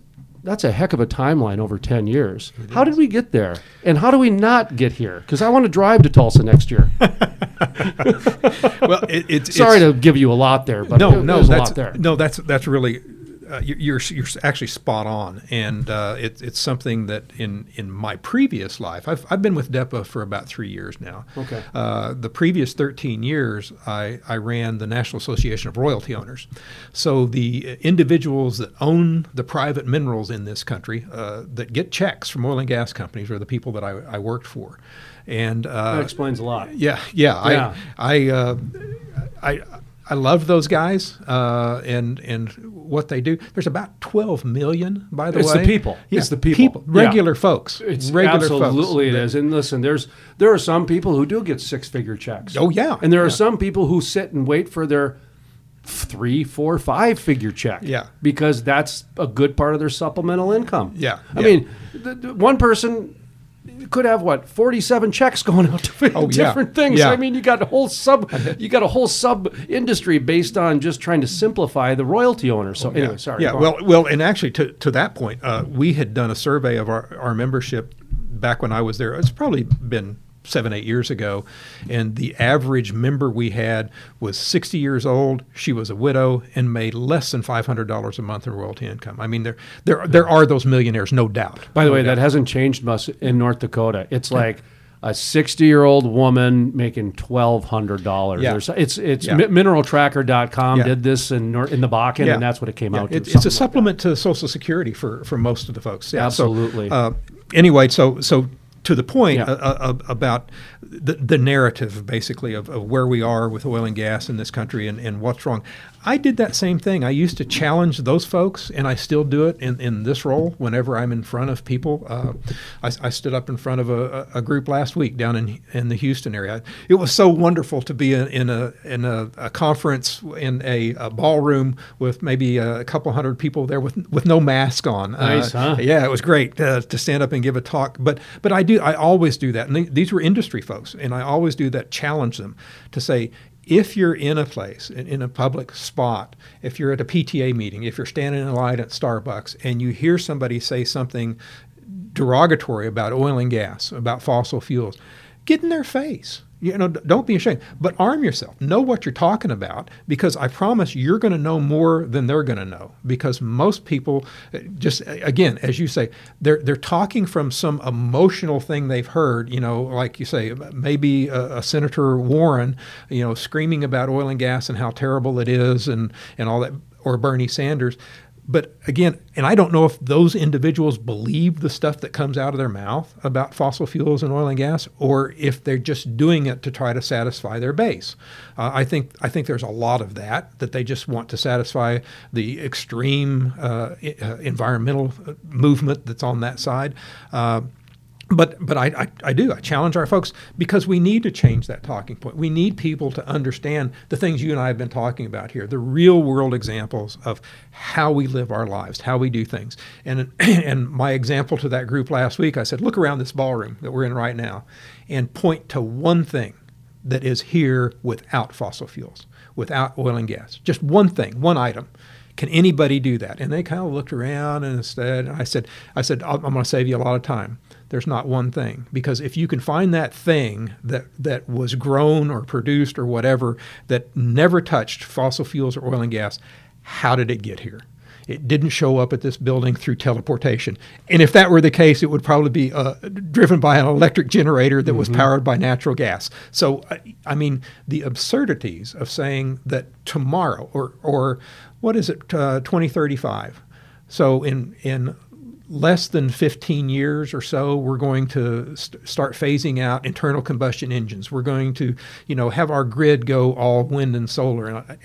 that's a heck of a timeline over 10 years. How did we get there? And how do we not get here? Because I want to drive to Tulsa next year. well, it, it, Sorry to give you a lot there, but no, there- no, there's a that's lot there. no, that's that's really uh, you- you're you're actually spot on, and uh, it's it's something that in in my previous life, I've I've been with DEPA for about three years now. Okay. Uh, the previous 13 years, I I ran the National Association of Royalty Owners, so the individuals that own the private minerals in this country uh, that get checks from oil and gas companies are the people that I, I worked for, and uh, That explains a lot. yeah, yeah. Yeah. I, I, uh, I, I love those guys uh, and and what they do. There's about 12 million, by the It's way. It's the people. Yeah, It's the people. Yeah. regular folks. It's regular absolutely folks. it is. And listen, there's there are some people who do get six figure checks. Oh, yeah. and there are Yeah. some people who sit and wait for their three, four, five figure check. Yeah. because that's a good part of their supplemental income. Yeah, I yeah. mean, the, the one person could have what 47 checks going out to Oh, yeah. different things Yeah. i mean you got a whole sub you got a whole sub industry based on just trying to simplify the royalty owner so anyway yeah. sorry Yeah, on. well, well, and actually, to, to that point, uh, we had done a survey of our, our membership back when I was there. It's probably been seven, eight years ago, and the average member we had was 60 years old. She was a widow and made less than $500 a month in royalty income. I mean, there there there are those millionaires, no doubt. By the No way, doubt. that hasn't changed much in North Dakota. It's like a 60 year old woman making $1,200. Yeah. It's, it's Yeah. mi- mineraltracker.com Yeah. did this in, Nor- in the Bakken, Yeah. and that's what it came out to. it's a like supplement to Social Security for, for most of the folks. Yeah, so, Absolutely. uh, anyway, so so to the point Yeah. uh, uh, about the, the narrative, basically, of, of where we are with oil and gas in this country and, and what's wrong. I did that same thing. I used to challenge those folks, and I still do it in, in this role whenever I'm in front of people. Uh, I, I stood up in front of a, a group last week down in in the Houston area. It was so wonderful to be in, in a in a, a conference in a, a ballroom with maybe a couple hundred people there with with no mask on. Nice, Uh, huh? Yeah, it was great uh, to stand up and give a talk. But but I do I always do that, and they, these were industry folks, and I always do that. Challenge them to say. If you're in a place, in in a public spot, if you're at a PTA meeting, if you're standing in line at Starbucks and you hear somebody say something derogatory about oil and gas, about fossil fuels, get in their face. You know, don't be ashamed, but arm yourself. Know what you're talking about because I promise you're going to know more than they're going to know. Because most people, uh, just uh, again, as you say, they're they're talking from some emotional thing they've heard. You know, like you say, maybe a, a Senator Warren, you know, screaming about oil and gas and how terrible it is and and all that, or Bernie Sanders. But again, and I don't know if those individuals believe the stuff that comes out of their mouth about fossil fuels and oil and gas, or if they're just doing it to try to satisfy their base. Uh, I think I think there's a lot of that that they just want to satisfy the extreme uh, uh, environmental uh, movement that's on that side. Uh, but but I, I, I do I challenge our folks because we need to change that talking point. We need people to understand the things you and I have been talking about here, the real world examples of how we live our lives, how we do things. And and my example to that group last week, I said, look around this ballroom that we're in right now, and point to one thing that is here without fossil fuels, without oil and gas. Just one thing, one item. Can anybody do that? And they kind of looked around and instead, I said, I said, I'm going to save you a lot of time. There's not one thing because if you can find that thing that that was grown or produced or whatever that never touched fossil fuels or oil and gas, how did it get here? It didn't show up at this building through teleportation. And if that were the case, it would probably be uh, driven by an electric generator that was powered by natural gas. So, I, I mean, the absurdities of saying that tomorrow, or, or what is it, uh, 2035? So, in, in less than 15 years or so, we're going to st- start phasing out internal combustion engines. We're going to, you know, have our grid go all wind and solar. And I,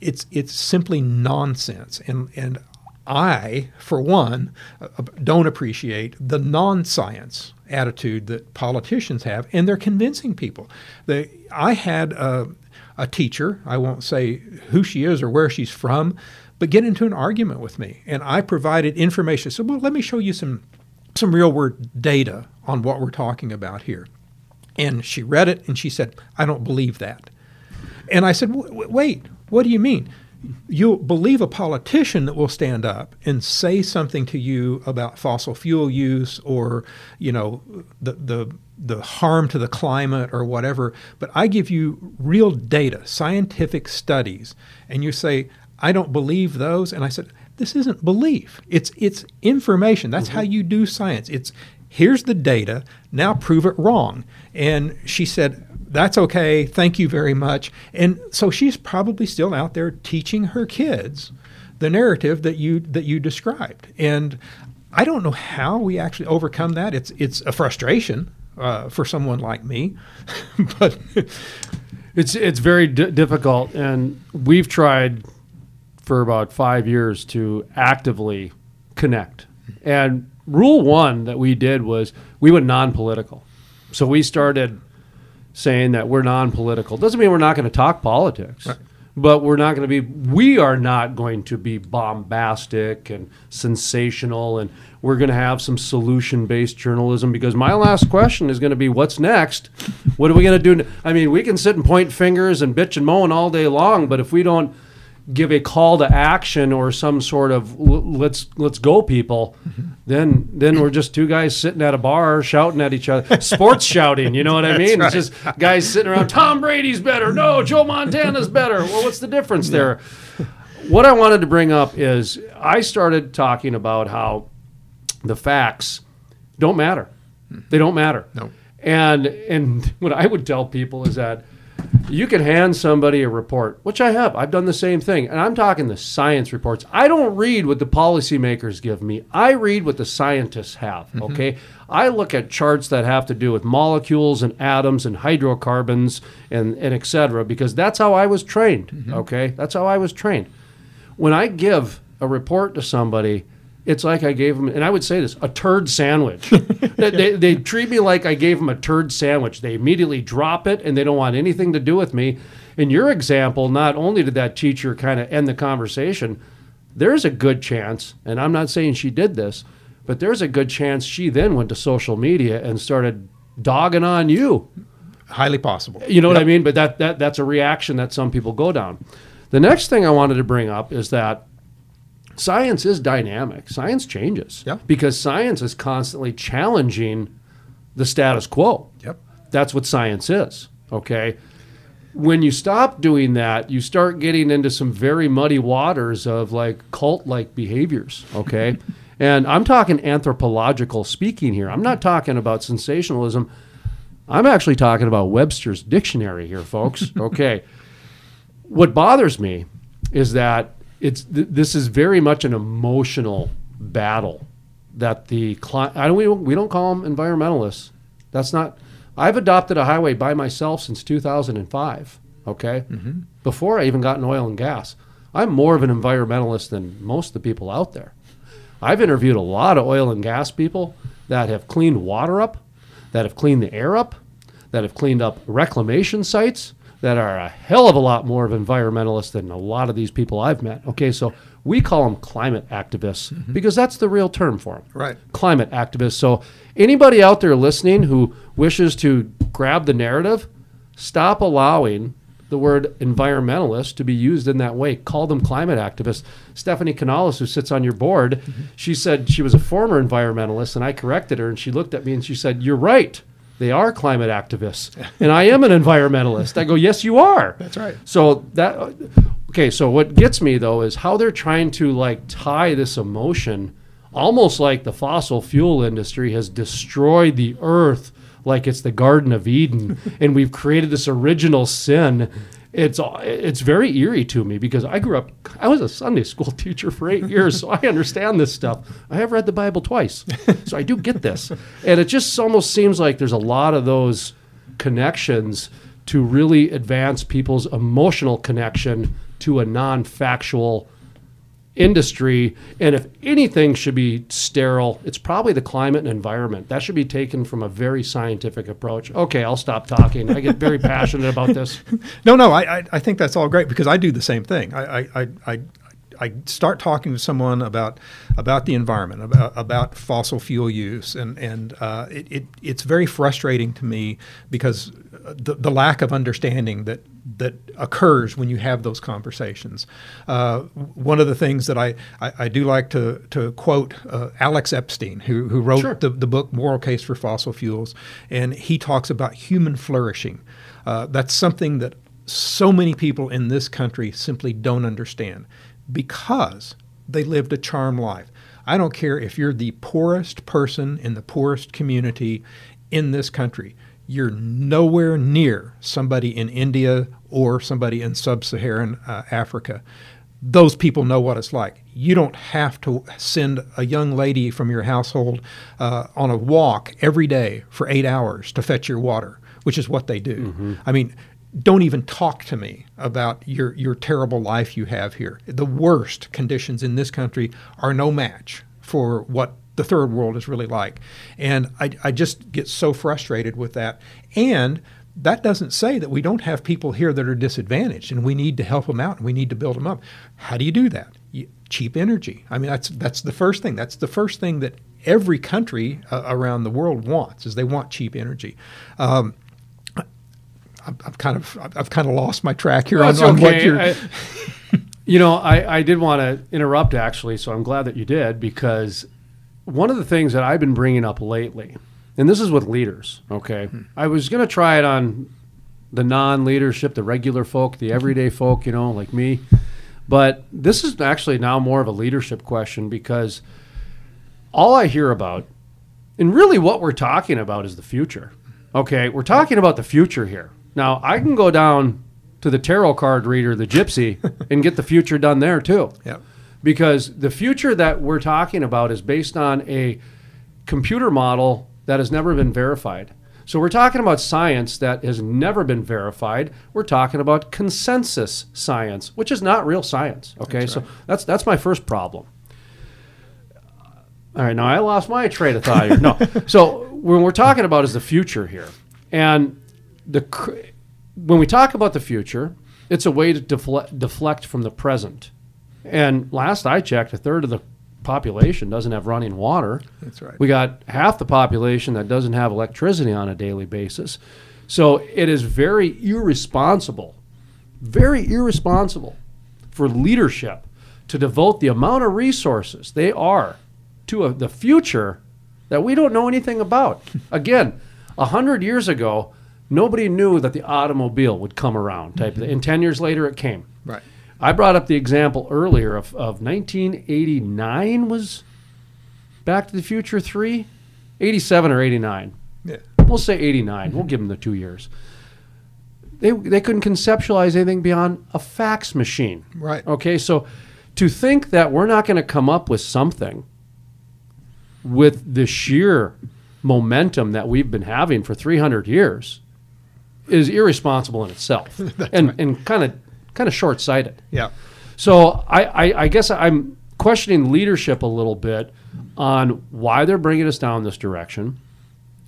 it's it's simply nonsense. And and I, for one, uh, don't appreciate the non-science attitude that politicians have, and they're convincing people. They, I had a, a teacher. I won't say who she is or where she's from, but get into an argument with me, and I provided information. So, well, let me show you some some real world data on what we're talking about here. And she read it, and she said, "I don't believe that." And I said, "W- w- "Wait, what do you mean?" You'll believe a politician that will stand up and say something to you about fossil fuel use or, you know, the the the harm to the climate or whatever. But I give you real data, scientific studies, and you say, "I don't believe those." And I said, "This isn't belief. It's it's information. That's how you do science. It's here's the data. Now prove it wrong." And she said, that's okay. Thank you very much. And so she's probably still out there teaching her kids the narrative that you that you described. And I don't know how we actually overcome that. It's it's a frustration uh, for someone like me, but It's it's very di- difficult, and we've tried for about five years to actively connect. And rule one that we did was we went non-political. So we started saying that we're non-political. Doesn't mean we're not going to talk politics, but we're not going to be. We are not going to be bombastic and sensational, and we're going to have some solution-based journalism. Because my last question is going to be, what's next? What are we going to do? I mean, we can sit and point fingers and bitch and moan all day long, but if we don't give a call to action or some sort of let's let's go people mm-hmm. then then we're just two guys sitting at a bar shouting at each other sports shouting you know what i mean? It's just guys sitting around tom brady's better no joe montana's better. Well what's the difference there? What i wanted to bring up is i started talking about how the facts don't matter. Hmm. They don't matter. No. and and what i would tell people is that You can hand somebody a report, which I have. I've done the same thing. And I'm talking the science reports. I don't read what the policymakers give me. I read what the scientists have. Mm-hmm. Okay. I look at charts that have to do with molecules and atoms and hydrocarbons and, and et cetera, because that's how I was trained. Mm-hmm. Okay. That's how I was trained. When I give a report to somebody, it's like I gave them, and I would say this, a turd sandwich. they, they, they treat me like I gave them a turd sandwich. They immediately drop it and they don't want anything to do with me. In your example, not only did that teacher kind of end the conversation, there's a good chance, and I'm not saying she did this, but there's a good chance she then went to social media and started dogging on you. Highly possible. You know what I mean? But that, that that's a reaction that some people go down. The next thing I wanted to bring up is that science is dynamic. Science changes. Yeah. Because science is constantly challenging the status quo. Yep. That's what science is. Okay. When you stop doing that, you start getting into some very muddy waters of like cult like behaviors. Okay. and I'm talking anthropological speaking here. I'm not talking about sensationalism. I'm actually talking about Webster's dictionary here, folks. Okay. what bothers me is that it's th- this is very much an emotional battle that the cli- I don't we, don't we don't call them environmentalists. That's not. I've adopted a highway by myself since 2005. Okay, mm-hmm. before I even got in oil and gas, I'm more of an environmentalist than most of the people out there. I've interviewed a lot of oil and gas people that have cleaned water up, that have cleaned the air up, that have cleaned up reclamation sites, that are a hell of a lot more of environmentalists than a lot of these people I've met. Okay, so we call them climate activists mm-hmm. because that's the real term for them. Right. Climate activists. So anybody out there listening who wishes to grab the narrative, stop allowing the word environmentalist to be used in that way. Call them climate activists. Stephanie Canales, who sits on your board, mm-hmm. she said she was a former environmentalist, and I corrected her, and she looked at me and she said, "You're right. They are climate activists, and I am an environmentalist." I go, "Yes, you are." That's right. So that okay. So what gets me though is how they're trying to like tie this emotion, almost like the fossil fuel industry has destroyed the earth, like it's the Garden of Eden, and we've created this original sin. It's it's very eerie to me because I grew up. I was a Sunday school teacher for eight years, so I understand this stuff. I have read the Bible twice, so I do get this. And it just almost seems like there's a lot of those connections to really advance people's emotional connection to a non-factual industry and if anything should be sterile it's probably the climate and environment. That should be taken from a very scientific approach. Okay i'll stop talking. I get very passionate about this. No, no, I, I, I think that's all great because I do the same thing. I, I, I, I, start talking to someone about about the environment, about, about fossil fuel use, and and uh, it, it it's very frustrating to me because the, the lack of understanding that that occurs when you have those conversations. Uh, one of the things that I, I, I do like to to quote uh, Alex Epstein, who who wrote Sure. the, the book Moral Case for Fossil Fuels, and he talks about human flourishing. Uh, that's something that so many people in this country simply don't understand because they lived a charmed life. I don't care if you're the poorest person in the poorest community in this country. You're nowhere near somebody in India or somebody in sub Saharan uh, Africa. Those people know what it's like. You don't have to send a young lady from your household uh, on a walk every day for eight hours to fetch your water, which is what they do. I mean, don't even talk to me about your, your terrible life you have here. The worst conditions in this country are no match for what the third world is really like. And I, I just get so frustrated with that. And that doesn't say that we don't have people here that are disadvantaged and we need to help them out and we need to build them up. How do you do that? Cheap energy. I mean, that's, that's the first thing. That's the first thing that every country uh, around the world wants is they want cheap energy. Um, I've, I've kind of I've kind of lost my track here That's on, on what okay. you're. I- you know, I, I did want to interrupt actually, so I'm glad that you did because one of the things that I've been bringing up lately, and this is with leaders, okay? Hmm. I was going to try it on the non leadership, the regular folk, the hmm. everyday folk, you know, like me. But this is actually now more of a leadership question because all I hear about, and really what we're talking about is the future. Okay, we're talking about the future here. Now I can go down to the tarot card reader, the Gypsy, and get the future done there too. Yep. Because the future that we're talking about is based on a computer model that has never been verified. So we're talking about science that has never been verified. We're talking about consensus science, which is not real science. Okay, so that's that's my first problem. All right, now I lost my train of thought here. No, so when we're talking about is the future here, and the when we talk about the future, it's a way to defle- deflect from the present. And last I checked, a third of the population doesn't have running water. That's right. We got half the population that doesn't have electricity on a daily basis. So it is very irresponsible, very irresponsible for leadership to devote the amount of resources they are to a, the future that we don't know anything about. Again, a hundred years ago, nobody knew that the automobile would come around. Type, and ten years later, it came. Right. I brought up the example earlier of, of 1989 was Back to the Future 3, 87 or 89. Yeah. We'll say 89. We'll give them the two years. They, they couldn't conceptualize anything beyond a fax machine. Right. Okay, so to think that we're not going to come up with something with the sheer momentum that we've been having for 300 years is irresponsible in itself and, and kind of kind of short-sighted. Yeah. So I, I, I guess I'm questioning leadership a little bit on why they're bringing us down this direction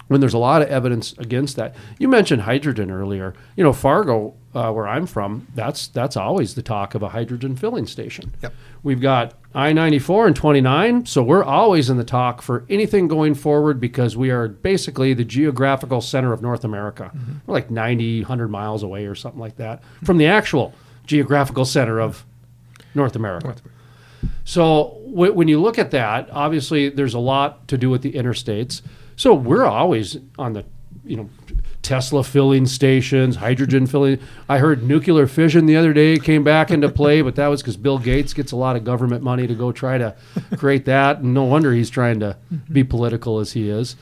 when there's a lot of evidence against that. You mentioned hydrogen earlier. You know, Fargo, uh, where I'm from, that's that's always the talk of a hydrogen filling station. Yep. We've got I-94 and 29, so we're always in the talk for anything going forward because we are basically the geographical center of North America. We're like 90, 100 miles away or something like that from the actual geographical center of North America. So w- when you look at that, obviously there's a lot to do with the interstates. So we're always on the, you know, Tesla filling stations, hydrogen filling. I heard nuclear fission the other day came back into play, but that was because Bill Gates gets a lot of government money to go try to create that, and no wonder he's trying to be political as he is.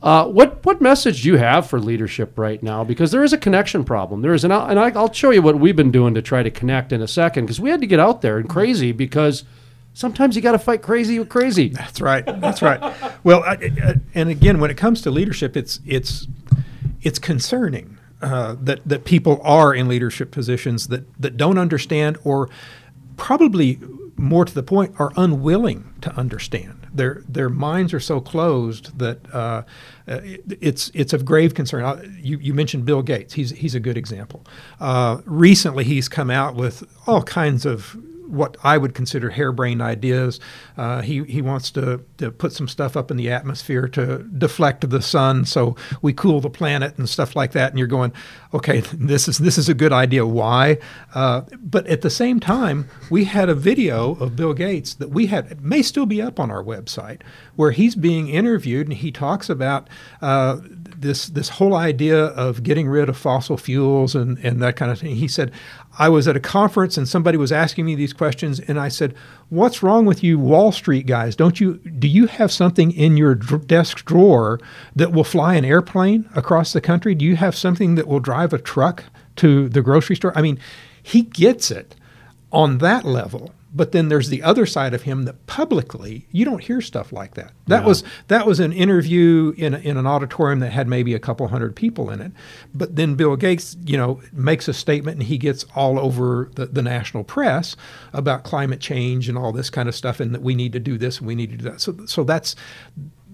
Uh, what what message do you have for leadership right now? Because there is a connection problem. There is, and I'll, and I- I'll show you what we've been doing to try to connect in a second. Because we had to get out there and crazy because sometimes you got to fight crazy with crazy. That's right. That's right. Well, I, I, and again, when it comes to leadership, it's it's it's concerning uh, that that people are in leadership positions that that don't understand or probably more to the point are unwilling to understand. Their their minds are so closed that uh, uh, it's it's of grave concern. Uh, You, you mentioned Bill Gates. He's he's a good example. Uh, recently, he's come out with all kinds of what I would consider harebrained ideas. Uh, he he wants to, to put some stuff up in the atmosphere to deflect the sun, so we cool the planet and stuff like that. And you're going, okay, this is this is a good idea. Why? Uh, but at the same time, we had a video of Bill Gates that we had it may still be up on our website where he's being interviewed and he talks about. Uh, this this whole idea of getting rid of fossil fuels and, and that kind of thing. He said, I was at a conference and somebody was asking me these questions, and I said, "What's wrong with you, Wall Street guys? Don't you do you have something in your dr- desk drawer that will fly an airplane across the country? Do you have something that will drive a truck to the grocery store?" I mean, he gets it on that level. But then there's the other side of him that publicly you don't hear stuff like that. That Yeah. was that was an interview in, in an auditorium that had maybe a couple hundred people in it. But then Bill Gates, you know, makes a statement and he gets all over the, the national press about climate change and all this kind of stuff and that we need to do this and we need to do that. So so that's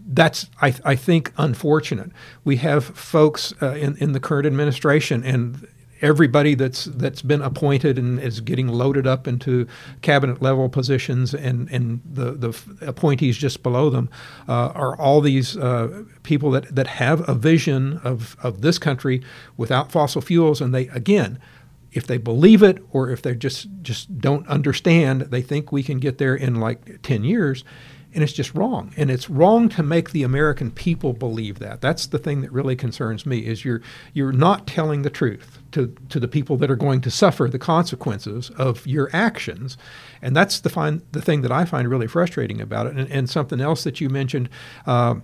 that's I, I think unfortunate. We have folks uh, in in the current administration and everybody that's that's been appointed and is getting loaded up into cabinet level positions and and the the appointees just below them uh, are all these uh, people that that have a vision of of this country without fossil fuels. And they again if they believe it or if they just just don't understand they think we can get there in like 10 years and it's just wrong. And it's wrong to make the american people believe that. That's the thing that really concerns me is you're you're not telling the truth to to the people that are going to suffer the consequences of your actions. And that's the find the thing that i find really frustrating about it. And, and something else that you mentioned uh,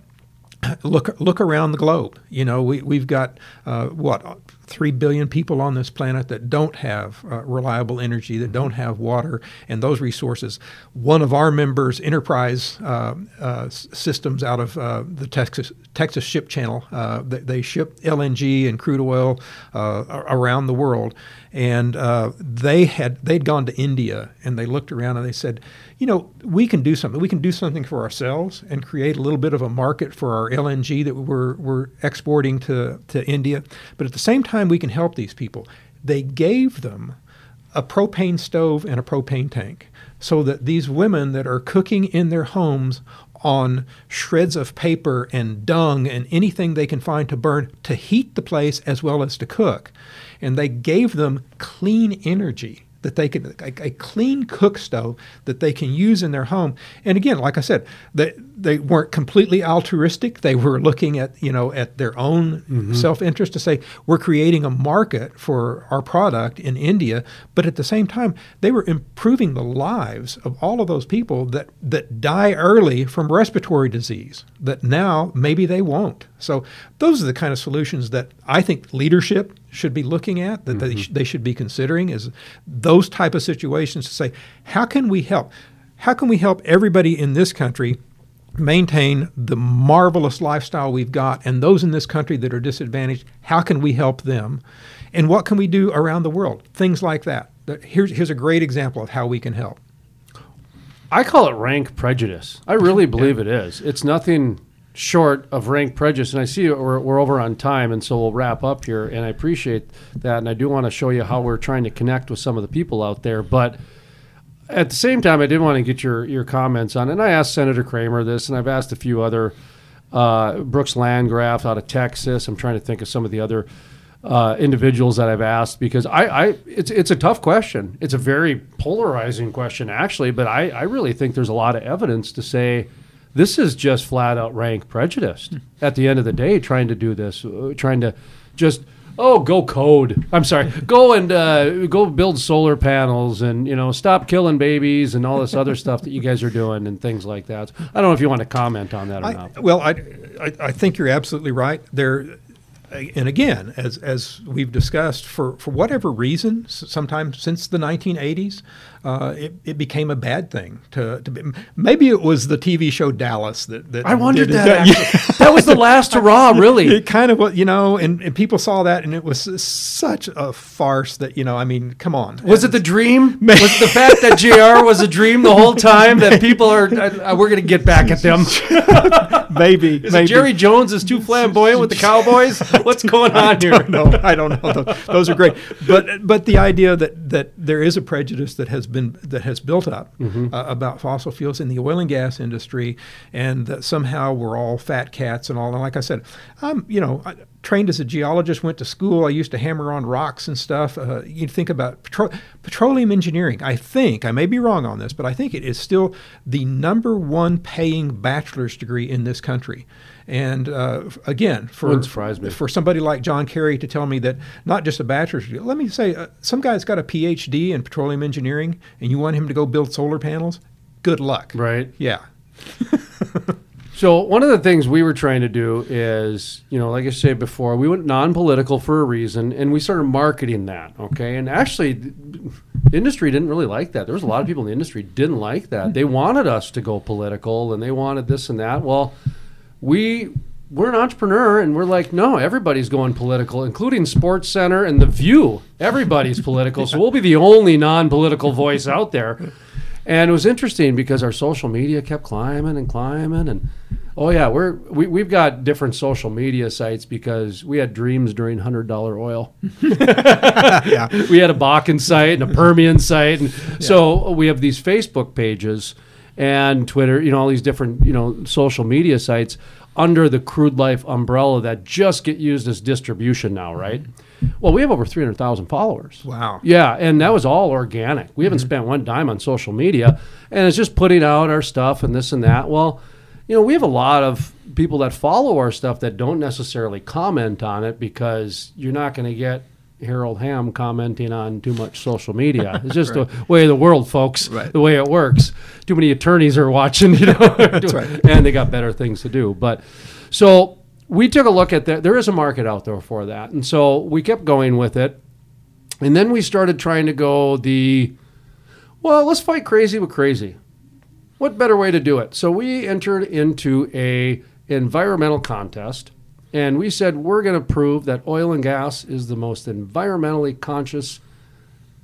look look around the globe. You know, we we've got uh, what three billion people on this planet that don't have uh, reliable energy, that don't have water and those resources. One of our members, Enterprise uh, uh, Systems, out of uh, the Texas Texas Ship Channel, uh, they, they ship LNG and crude oil uh, around the world, and they had they'd gone to India and they looked around and they said, you know, we can do something. We can do something for ourselves and create a little bit of a market for our LNG that we're we're exporting to to India, but at the same time we can help these people. They gave them a propane stove and a propane tank so that these women that are cooking in their homes on shreds of paper and dung and anything they can find to burn to heat the place as well as to cook. And they gave them clean energy that they could a, a clean cook stove that they can use in their home. And again, like I said, they they weren't completely altruistic. They were looking at you know at their own mm-hmm. self interest to say we're creating a market for our product in India, but at the same time they were improving the lives of all of those people that that die early from respiratory disease. That now maybe they won't. So those are the kind of solutions that I think leadership should be looking at that they, mm-hmm. sh- they should be considering is those type of situations to say how can we help how can we help everybody in this country maintain the marvelous lifestyle we've got and those in this country that are disadvantaged how can we help them and what can we do around the world things like that here's, here's a great example of how we can help I call it rank prejudice. I really believe it is. It's nothing short of rank prejudice. And I see we're, we're over on time, and so we'll wrap up here. And I appreciate that. And I do want to show you how we're trying to connect with some of the people out there. But at the same time, I did want to get your, your comments on it. And I asked Senator Cramer this, and I've asked a few other uh, Brooks Landgraf out of Texas. I'm trying to think of some of the other uh, individuals that I've asked because I, I it's it's a tough question. It's a very polarizing question actually, but I, I really think there's a lot of evidence to say this is just flat out rank prejudice. At the end of the day, trying to do this, uh, trying to just oh go code. I'm sorry, go and uh, go build solar panels and you know stop killing babies and all this other stuff that you guys are doing and things like that. I don't know if you want to comment on that or I, not. well, I, I, I think you're absolutely right. There, and again, as as we've discussed, for, for whatever reason, sometimes since the 1980s, uh, it, it became a bad thing to, to be, maybe it was the TV show Dallas that, that I wondered that. actually. that was the last hurrah, really. It kind of was, you know, and, and people saw that, and it was such a farce that you know, I mean, come on, Was it the dream? Was it the fact that JR was a dream the whole time that people are, uh, we're going to get back at them? maybe Is maybe Jerry Jones is too flamboyant with the Cowboys? What's going on here? no, I don't know. Those, those are great, but but the idea that that there is a prejudice that has been that has built up Mm-hmm. uh, about fossil fuels in the oil and gas industry, and that somehow we're all fat cats and all. And like I said, I'm you know. I, Trained as a geologist, went to school. I used to hammer on rocks and stuff. Uh, you think about petro- petroleum engineering. I think I may be wrong on this, but I think it is still the number one paying bachelor's degree in this country. And uh, again, for for somebody like John Kerry to tell me that not just a bachelor's degree, let me say, uh, some guy's got a PhD in petroleum engineering and you want him to go build solar panels, good luck. Right. Yeah. So one of the things we were trying to do is, you know, like I said before, we went non-political for a reason, and we started marketing that. Okay, and actually, the industry didn't really like that. There was a lot of people in the industry didn't like that. They wanted us to go political, and they wanted this and that. Well, we we're an entrepreneur, and we're like, no, everybody's going political, including Sports Center and The View. Everybody's political, so we'll be the only non-political voice out there. And it was interesting because our social media kept climbing and climbing, and oh yeah, we're we, we've got different social media sites because we had dreams during hundred dollar oil. yeah. we had a Bakken site and a Permian site, and so we have these Facebook pages and Twitter, you know, all these different you know social media sites under the Crude Life umbrella that just get used as distribution now, right? Well, we have over three hundred thousand followers. Wow. Yeah, and that was all organic. We haven't mm-hmm. spent one dime on social media, and it's just putting out our stuff and this and that. Well, you know, we have a lot of people that follow our stuff that don't necessarily comment on it because you're not going to get Harold Hamm commenting on too much social media. It's just the way of the world, folks. Right. The way it works. Too many attorneys are watching, you know, right. and they got better things to do. But so we took a look at that. There is a market out there for that, and so we kept going with it. And then we started trying to go the, well, let's fight crazy with crazy. What better way to do it? So we entered into a environmental contest, and we said we're going to prove that oil and gas is the most environmentally conscious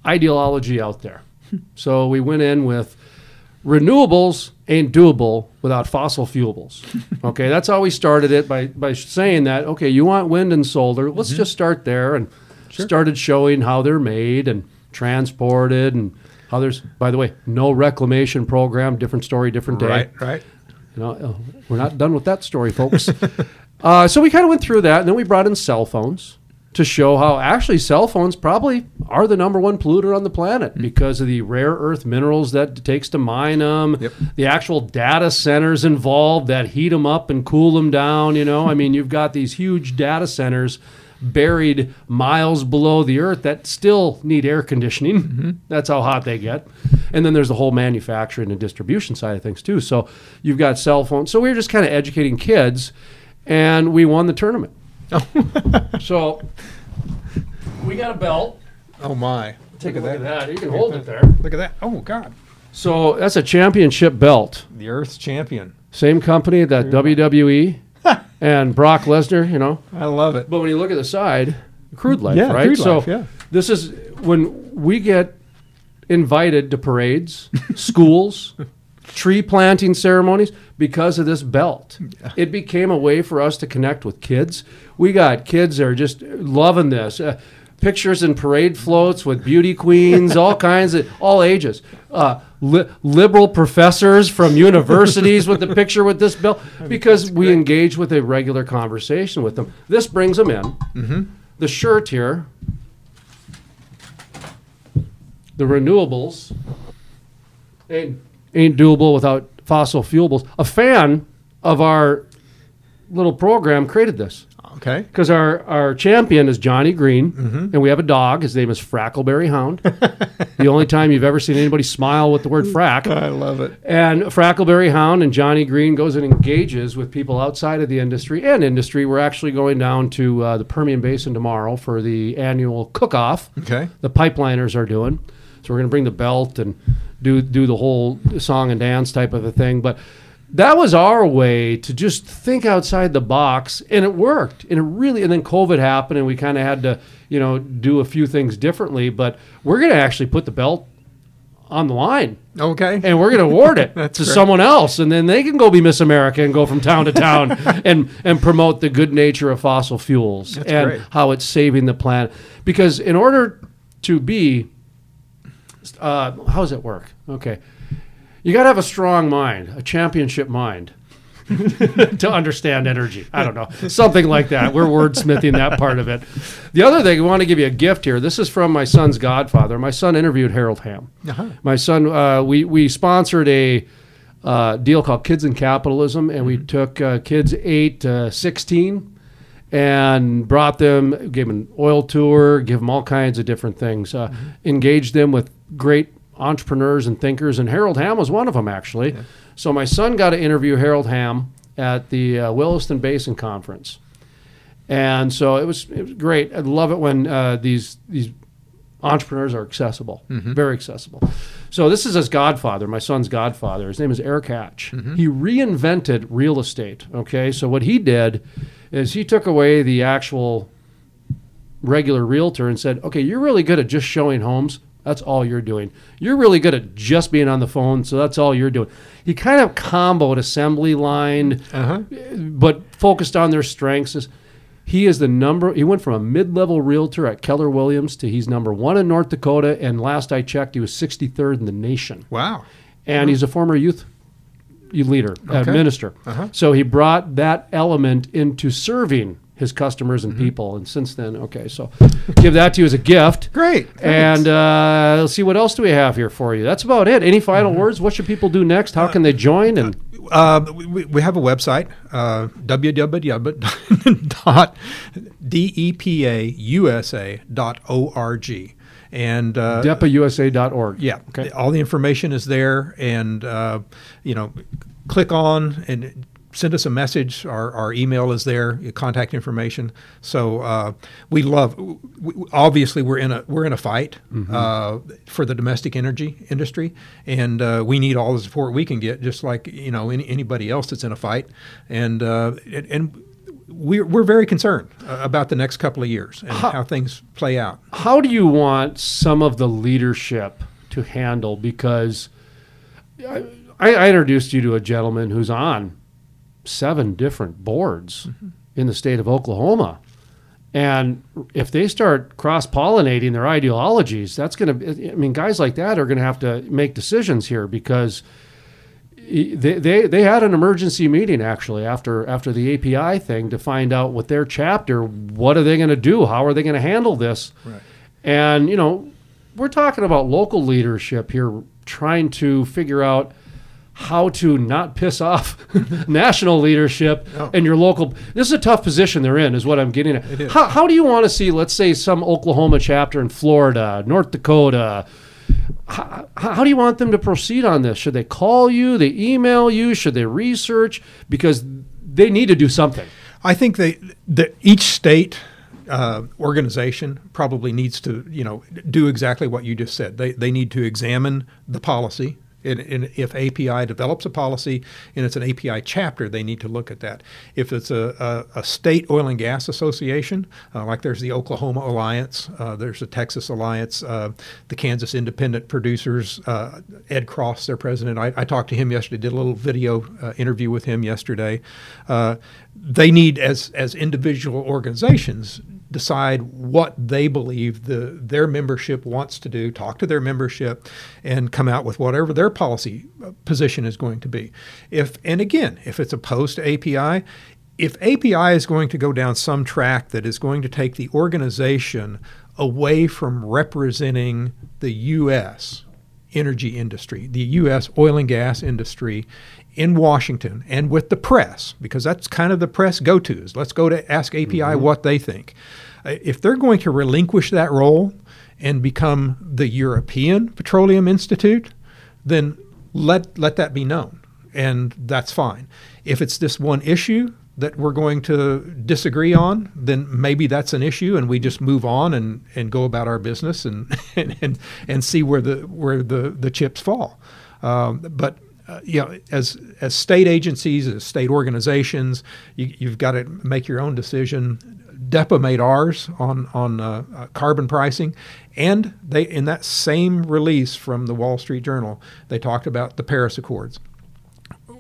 ideology out there. so we went in with renewables ain't doable without fossil fuels. Okay, that's how we started it by, by saying that, okay, you want wind and solar, let's just start there and started showing how they're made and transported and how there's, by the way, no reclamation program, different story, different day. Right, right. You know, uh, we're not done with that story, folks. uh, so we kind of went through that, and then we brought in cell phones to show how actually cell phones probably are the number one polluter on the planet Mm. because of the rare earth minerals that it takes to mine them, Yep. the actual data centers involved that heat them up and cool them down. You know, I mean, you've got these huge data centers buried miles below the earth that still need air conditioning. Mm-hmm. That's how hot they get. And then there's the whole manufacturing and distribution side of things too. So you've got cell phones. So we were just kind of educating kids, and we won the tournament. Oh. so we got a belt. Oh my! Take look a look at that. You can Look hold it there. Look at that! Oh God! So that's a championship belt. The Earth's champion. Same company that WWE and Brock Lesnar, you know. I love it. But when you look at the side, crude life, Yeah, right? Crude so Life, yeah. this is when we get invited to parades, schools, tree planting ceremonies because of this belt. It became a way for us to connect with kids. We got kids that are just loving this. Uh, pictures and parade floats with beauty queens, all kinds of all ages. Uh, li- liberal professors from universities with the picture with this belt because we engage with a regular conversation with them. This brings them in. The shirt here the renewables ain't, ain't doable without fossil fuels. A fan of our little program created this Okay. because our, our champion is Johnny Green, and we have a dog. His name is Frackleberry Hound. the only time you've ever seen anybody smile with the word frack. I love it. And Frackleberry Hound and Johnny Green goes and engages with people outside of the industry and industry. We're actually going down to uh, the Permian Basin tomorrow for the annual cook-off. Okay. The pipeliners are doing. So we're going to bring the belt and do do the whole song and dance type of a thing. But that was our way to just think outside the box, and it worked. And it really. And then COVID happened, and we kind of had to, you know, do a few things differently. But we're going to actually put the belt on the line Okay. and we're going to award it to someone else, and then they can go be Miss America and go from town to town and and promote the good nature of fossil fuels That's and great. how it's saving the planet. Because in order to be, uh, how does it work? Okay, you got to have a strong mind, a championship mind. to understand energy. I don't know. Something like that. We're wordsmithing that part of it. The other thing, I want to give you a gift here. This is from my son's godfather. My son interviewed Harold Hamm. Uh-huh. My son, uh, we, we sponsored a uh, deal called Kids in Capitalism, and we took uh, kids 8 to 16 and brought them, gave them an oil tour, give them all kinds of different things, uh, engaged them with great entrepreneurs and thinkers, and Harold Hamm was one of them, actually. So my son got to interview Harold Hamm at the uh, Williston Basin Conference. And so it was, it was great. I love it when uh, these these entrepreneurs are accessible, very accessible. So this is his godfather, my son's godfather. His name is Eric Hatch. He reinvented real estate. Okay, so what he did is he took away the actual regular realtor and said, "Okay, you're really good at just showing homes. That's all you're doing. You're really good at just being on the phone, so that's all you're doing." He kind of comboed assembly line Uh-huh. but focused on their strengths. He is the number. He went from a mid-level realtor at Keller Williams to he's number one in North Dakota, and last I checked, he was 63rd in the nation. Wow. And he's a former youth leader, uh, Okay. minister. Uh-huh. So he brought that element into serving his customers Mm-hmm. and people. And since then, okay, so give that to you as a gift. Great. And uh, let's see what else do we have here for you. That's about it. Any final Mm-hmm. words? What should people do next? How can they join? And Uh, we, we have a website, uh, www.depausa.org. And uh, depausa.org. yeah, Okay. all the information is there. And, uh, you know, click on and send us a message. Our, our email is there, your contact information. So uh, we love. We, obviously, we're in a we're in a fight uh, for the domestic energy industry, and uh, we need all the support we can get, just like you know any, anybody else that's in a fight. And uh, and, and we're we're very concerned uh, about the next couple of years and How- how things play out. How do you want some of the leadership to handle? Because I, I introduced you to a gentleman who's on seven different boards mm-hmm. in the state of Oklahoma. And if they start cross pollinating their ideologies, that's going to, I mean, guys like that are going to have to make decisions here because they, they, they had an emergency meeting actually after after the API thing to find out with their chapter what are they going to do how are they going to handle this Right. and you know we're talking about local leadership here trying to figure out how to not piss off national leadership Oh. and your local this is a tough position they're in is what i'm getting at How, how do you want to see let's say some oklahoma chapter in florida north dakota how, how do you want them to proceed on this? Should they call you? They email you? Should they research? Because they need to do something. I think they, that each state uh, organization probably needs to, you know, do exactly what you just said. They, they need to examine the policy. And, and if API develops a policy and it's an API chapter, they need to look at that. If it's a, a, a state oil and gas association, uh, like there's the Oklahoma Alliance, uh, there's the Texas Alliance, uh, the Kansas Independent Producers, uh, Ed Cross, their president. I, I talked to him yesterday, did a little video uh, interview with him yesterday. Uh, they need, as as individual organizations, decide what they believe the their membership wants to do. Talk to their membership, and come out with whatever their policy uh, position is going to be. If and again, if it's opposed to API. If API is going to go down some track that is going to take the organization away from representing the U.S. energy industry, the U.S. oil and gas industry in Washington and with the press, because that's kind of the press go tos. Let's go to ask API what they think. Uh, If they're going to relinquish that role and become the European Petroleum Institute, then let, let that be known, and that's fine. If it's this one issue, that we're going to disagree on, then maybe that's an issue, and we just move on and, and go about our business and, and, and, and see where the where the, the chips fall. Um, but uh, you know, as as state agencies, as state organizations, you, you've got to make your own decision. DEPA made ours on on uh, uh, carbon pricing, and they in that same release from the Wall Street Journal, they talked about the Paris Accords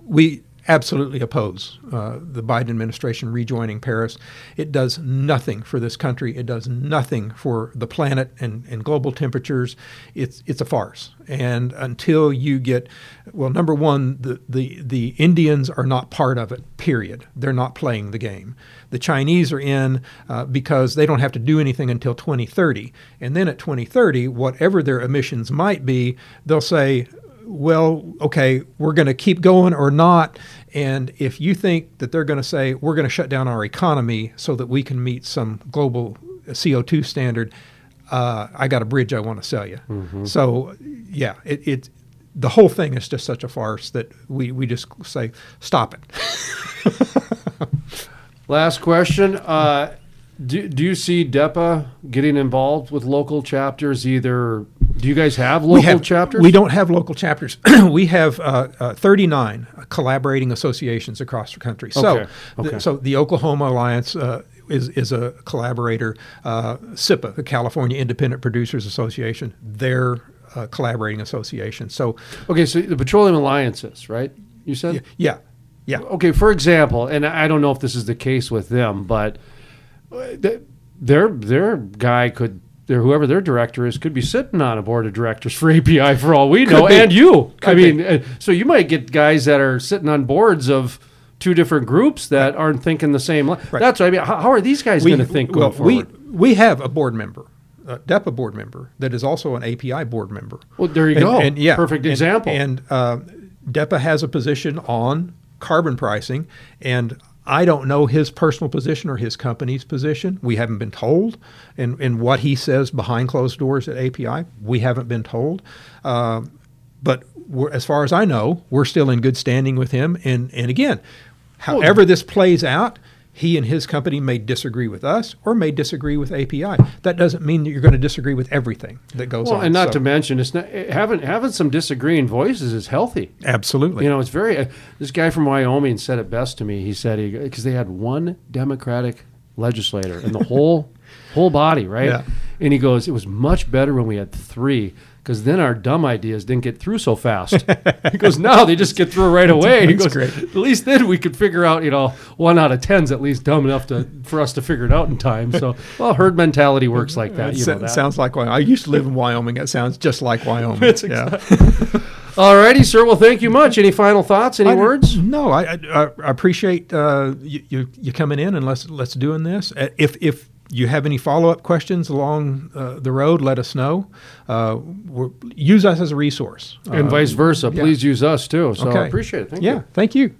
we absolutely oppose uh, the Biden administration rejoining Paris. It does nothing for this country. It does nothing for the planet and, and global temperatures. It's it's a farce. And until you get, well, number one, the, the, the Indians are not part of it, period. They're not playing the game. The Chinese are in uh, because they don't have to do anything until 2030. And then at 2030, whatever their emissions might be, they'll say, well, okay, we're going to keep going or not. And if you think that they're going to say, we're going to shut down our economy so that we can meet some global CO2 standard, uh, I got a bridge I want to sell you. So, yeah, it, it, the whole thing is just such a farce that we, we just say, stop it. Last question. Uh, do, do you see DEPA getting involved with local chapters? Either do you guys have local we have, chapters? We don't have local chapters. we have uh, uh, 39 collaborating associations across the country. So, Okay, the- so the Oklahoma Alliance uh, is is a collaborator. Uh, CIPA, the California Independent Producers Association, they're a collaborating association. So, Okay, so the Petroleum Alliances, right? You said? yeah, yeah. Okay, for example, and I don't know if this is the case with them, but uh, th- their their guy could their whoever their director is could be sitting on a board of directors for API for all we know, and you. I mean, be. uh, so you might get guys that are sitting on boards of two different groups that aren't thinking the same. Right. That's what I mean. How, how are these guys going to think well, forward? We, we have a board member, a DEPA board member, that is also an API board member. well, there you And- go. And, yeah, perfect and- example. And uh, DEPA has a position on carbon pricing, and I don't know his personal position or his company's position. We haven't been told, and and what he says behind closed doors at API, we haven't been told. Um, but we're, as far as I know, we're still in good standing with him. And and again, However, this plays out, he and his company may disagree with us or may disagree with API. That doesn't mean that you're going to disagree with everything that goes Well, on. and not So- to mention, it's not having having some disagreeing voices is healthy. absolutely. You know, it's very. Uh, this guy from Wyoming said it best to me. He said he because they had one Democratic legislator in the whole whole body, right? Yeah. And he goes, it was much better when we had three. Because then our dumb ideas didn't get through so fast. he goes, now they just get through right away. he goes, great. at least then we could figure out, you know, one out of ten's at least dumb enough to for us to figure it out in time. So, well, herd mentality works like that. You know that. sounds like Wyoming. I used to live in Wyoming. It sounds just like Wyoming. It's yeah. All righty, sir. Well, thank you much. Any final thoughts? Any I- words? No, I, I, I appreciate uh, you, you you coming in and let's let's doing this. Uh, If if you have any follow up questions along uh, the road, let us know. Uh, we're, use us as a resource. And Uh, vice versa. yeah. Please use us too. So I Okay. appreciate it. Thank yeah, you. thank you.